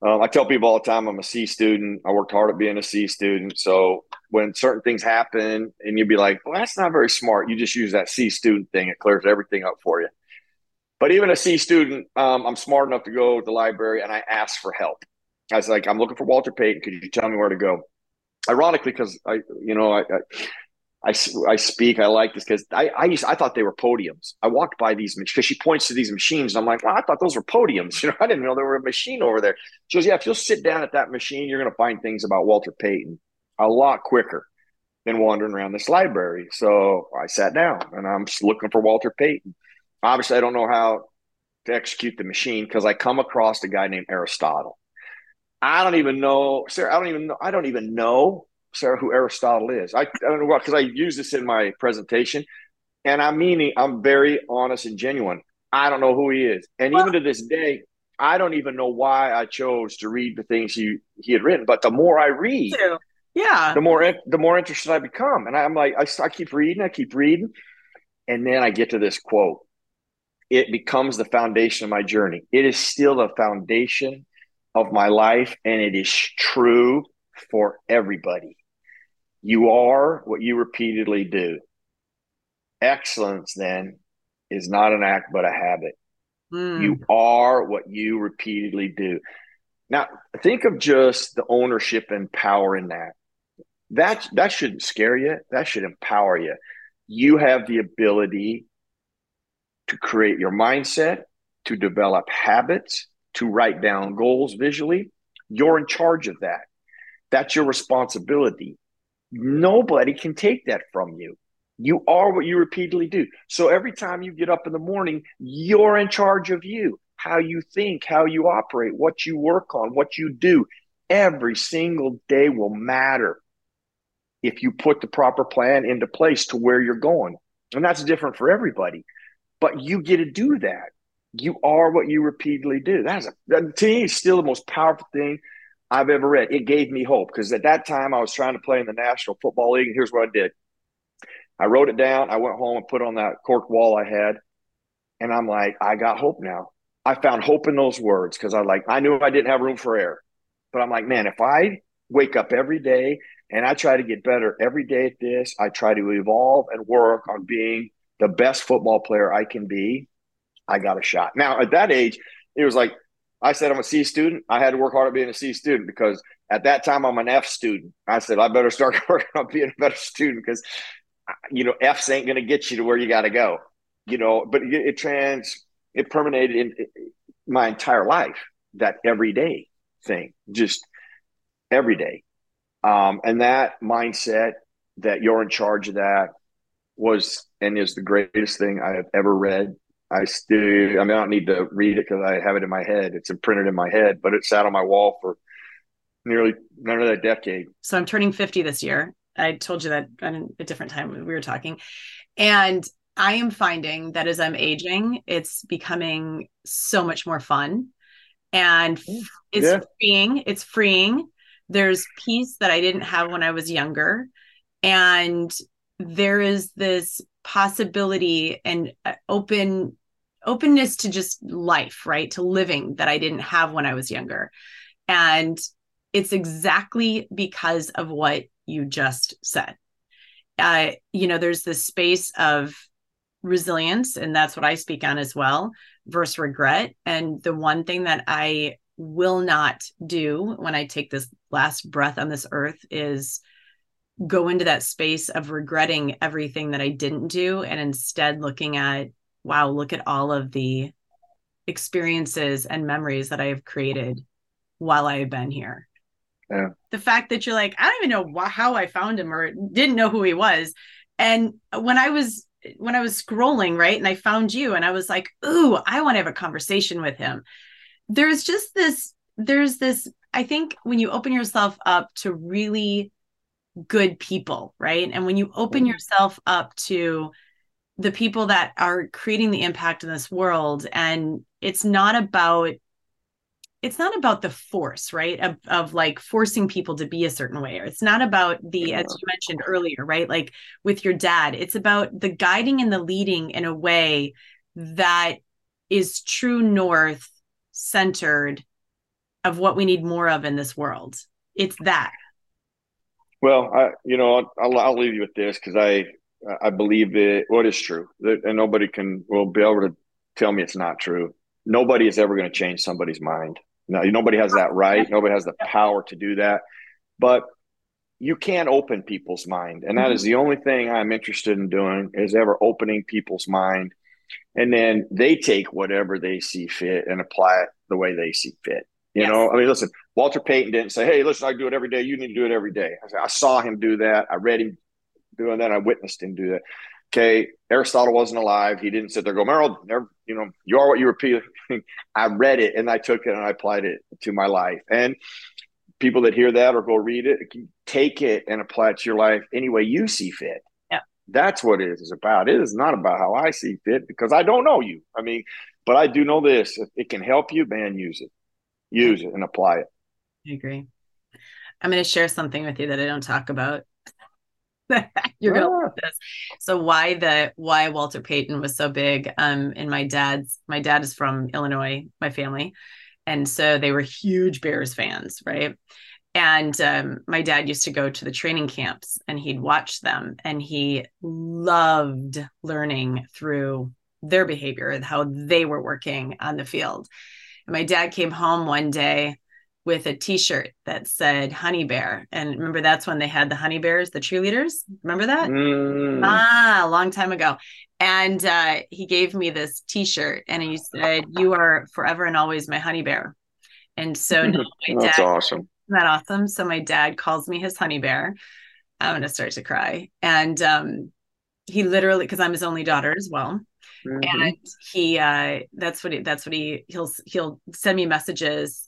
um, I tell people all the time I'm a C student. I worked hard at being a C student. So when certain things happen and you'd be like, well, that's not very smart, you just use that C student thing. It clears everything up for you. But even a C student, um, I'm smart enough to go to the library and I ask for help. I was like, I'm looking for Walter Payton. Could you tell me where to go? Ironically, because I, you know, I, I I, I speak. I like this because I I used I thought they were podiums. I walked by these because she points to these machines. And I'm like, well, I thought those were podiums. You know, I didn't know there were a machine over there. She goes, yeah, if you'll sit down at that machine, you're going to find things about Walter Payton a lot quicker than wandering around this library. So I sat down and I'm looking for Walter Payton. Obviously, I don't know how to execute the machine because I come across a guy named Aristotle. I don't even know, Sara. I don't even know. I don't even know Who Aristotle is. I, I don't know what because I use this in my presentation, and I'm meaning I'm very honest and genuine. I don't know who he is, and well, even to this day, I don't even know why I chose to read the things he he had written. But the more I read, yeah, the more the more interested I become, and I'm like, I, I keep reading, I keep reading, and then I get to this quote. It becomes the foundation of my journey. It is still the foundation of my life, and it is true for everybody. You are what you repeatedly do. Excellence, then, is not an act, but a habit. Mm. You are what you repeatedly do. Now, think of just the ownership and power in that. That that shouldn't scare you. That should empower you. You have the ability to create your mindset, to develop habits, to write down goals visually. You're in charge of that. That's your responsibility. Nobody can take that from you. You are what you repeatedly do. So every time you get up in the morning, you're in charge of you, how you think, how you operate, what you work on, what you do. Every single day will matter if you put the proper plan into place to where you're going. And that's different for everybody. But you get to do that. You are what you repeatedly do. That's a, to me, still the most powerful thing I've ever read. It gave me hope because at that time I was trying to play in the National Football League. And here's what I did I wrote it down. I went home and put on that cork wall I had. And I'm like, I got hope now. I found hope in those words because I like, I knew I didn't have room for error. But I'm like, man, if I wake up every day and I try to get better every day at this, I try to evolve and work on being the best football player I can be, I got a shot. Now, at that age, it was like, I said I'm a C student. I had to work hard at being a C student because at that time I'm an F student. I said I better start working on being a better student because you know F's ain't going to get you to where you got to go. You know, but it, it trans it permeated in, in my entire life that everyday thing, just every day, um, and that mindset that you're in charge of that was and is the greatest thing I have ever read I still, I mean, I don't need to read it because I have it in my head. It's imprinted in my head, but it sat on my wall for nearly nearly a decade. So I'm turning 50 this year. I told you that at a different time we were talking. And I am finding that as I'm aging, it's becoming so much more fun and it's yeah. freeing. It's freeing. There's peace that I didn't have when I was younger. And there is this possibility and uh, open openness to just life right? To living that i didn't have when i was younger. And it's exactly because of what you just said. Uh, you know there's this space of resilience and that's what i speak on as well versus regret. And the one thing that i will not do when i take this last breath on this earth is go into that space of regretting everything that I didn't do and instead looking at, wow, look at all of the experiences and memories that I have created while I have been here. Yeah. The fact that you're like, I don't even know how I found him or didn't know who he was. And when I was when I was scrolling, right, and I found you and I was like, ooh, I want to have a conversation with him. There's just this, there's this, I think when you open yourself up to really good people, right? And when you open mm-hmm. yourself up to the people that are creating the impact in this world, and it's not about it's not about the force right? Of, of like forcing people to be a certain way or it's not about the as you mentioned earlier right? Like with your dad it's about the guiding and the leading in a way that is true north centered of what we need more of in this world. It's that well i you know i'll, I'll leave you with this because i i believe it what is true and nobody can will be able to tell me it's not true nobody is ever going to change somebody's mind no, nobody has that right. Nobody has the power to do that. But you can open people's mind. And that is mm-hmm. the only thing I'm interested in doing is ever opening people's mind. And then they take whatever they see fit and apply it the way they see fit. You yes. know, I mean, listen, Walter Payton didn't say, Hey, listen, I do it every day. You need to do it every day. I, said, I saw him do that. I read him doing that. I witnessed him do that. Okay, Aristotle wasn't alive. He didn't sit there go, Merril, never, you know, you are what you repeat. I read it and I took it and I applied it to my life. And people that hear that or go read it, take it and apply it to your life any way you see fit. Yeah. That's what it is about. It is not about how I see fit because I don't know you. I mean, but I do know this. If it can help you, man, use it. Use it and apply it. I agree. I'm going to share something with you that I don't talk about You're gonna love this. So why the why Walter Payton was so big um in my dad's my dad is from Illinois, my family. And so they were huge Bears fans, right? And um, my dad used to go to the training camps and he'd watch them and he loved learning through their behavior, and how they were working on the field. And my dad came home one day with a t-shirt that said honey bear. And remember that's when they had the honey bears the cheerleaders? Remember that? Mm. ah a long time ago. And uh, he gave me this t-shirt and he said you are forever and always my honey bear. And so now my that's dad, awesome. Isn't that awesome? So my dad calls me his honey bear. I'm going to start to cry. And um, he literally because i'm his only daughter as well. Mm-hmm. and he uh that's what he that's what he he'll he'll send me messages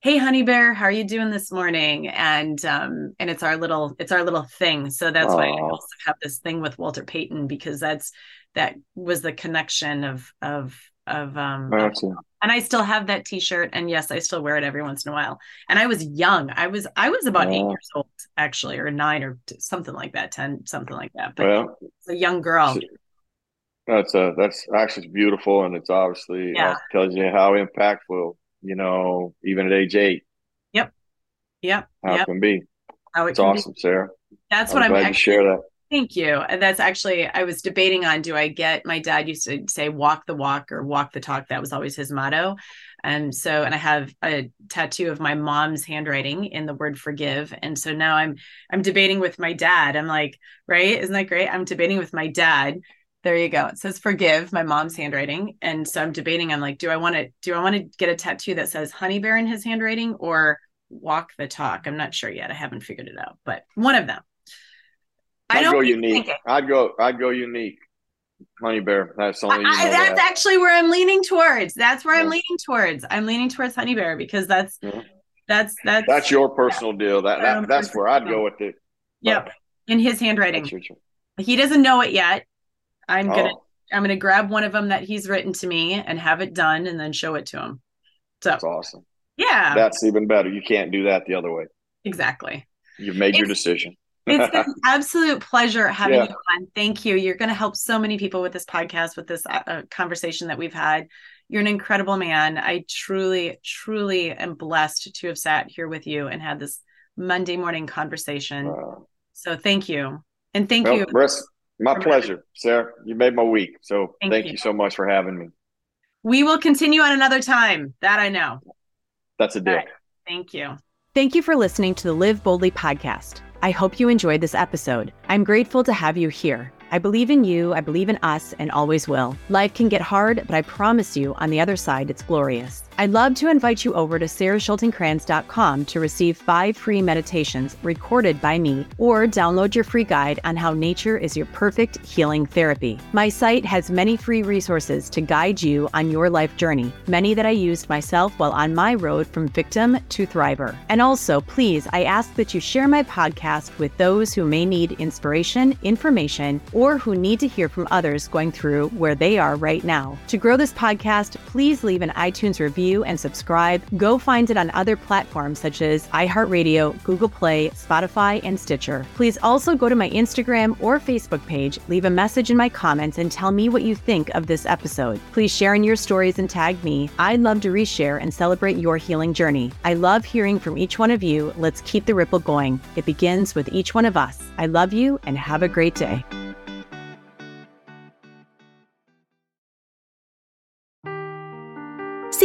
hey honey bear how are you doing this morning? And um and it's our little it's our little thing. So that's Aww. why i also have this thing with walter payton because that's that was the connection of of of um and i still have that t-shirt and yes i still wear it every once in a while. And i was young. I was i was about eight years old actually or nine or something like that 10 something like that. But well, a young girl. that's a that's actually beautiful and it's obviously yeah. tells you how impactful you know, even at age eight. Yep. Yep. How yep. it can be. How it it's awesome, be. Sara. That's I'm what I'm glad actually, share that. Thank you. And that's actually I was debating on do I get my dad used to say walk the walk or walk the talk. That was always his motto. And so and I have a tattoo of my mom's handwriting in the word forgive. And so now I'm I'm debating with my dad. I'm like, right? Isn't that great? I'm debating with my dad there you go. It says forgive, my mom's handwriting. And so I'm debating, I'm like, do I want to do I want to get a tattoo that says honey bear in his handwriting or walk the talk? I'm not sure yet. I haven't figured it out, but one of them. I'd go unique. I'd go I'd go unique. Honey bear. That's only I, that's that. actually where I'm leaning towards. That's where yeah. I'm leaning towards. I'm leaning towards honey bear because that's yeah. that's that's that's your personal yeah. deal. That, that that's where I'd go with it. Yep. Oh. In his handwriting. He doesn't know it yet. I'm gonna oh. I'm gonna grab one of them that he's written to me and have it done and then show it to him. So that's awesome. Yeah. That's even better. You can't do that the other way. Exactly. You've made it's, your decision. it's an absolute pleasure having yeah. you on. Thank you. You're going to help so many people with this podcast, with this uh, uh, conversation that we've had. You're an incredible man. I truly, truly am blessed to have sat here with you and had this Monday morning conversation. Wow. So thank you. And thank well, you. My pleasure, Sara. You made my week. So thank, thank you. you. so much for having me. We will continue on another time. That I know. That's a deal. Right. Thank you. Thank you for listening to the Live Boldly podcast. I hope you enjoyed this episode. I'm grateful to have you here. I believe in you, I believe in us, and always will. Life can get hard, but I promise you, on the other side, it's glorious. I'd love to invite you over to saraschultingkranz.com to receive five free meditations recorded by me or download your free guide on how nature is your perfect healing therapy. My site has many free resources to guide you on your life journey, many that I used myself while on my road from victim to thriver. And also, please, I ask that you share my podcast with those who may need inspiration, information, or or who need to hear from others going through where they are right now. To grow this podcast, please leave an iTunes review and subscribe. Go find it on other platforms such as iHeartRadio, Google Play, Spotify, and Stitcher. Please also go to my Instagram or Facebook page, leave a message in my comments, and tell me what you think of this episode. Please share in your stories and tag me. I'd love to reshare and celebrate your healing journey. I love hearing from each one of you. Let's keep the ripple going. It begins with each one of us. I love you and have a great day.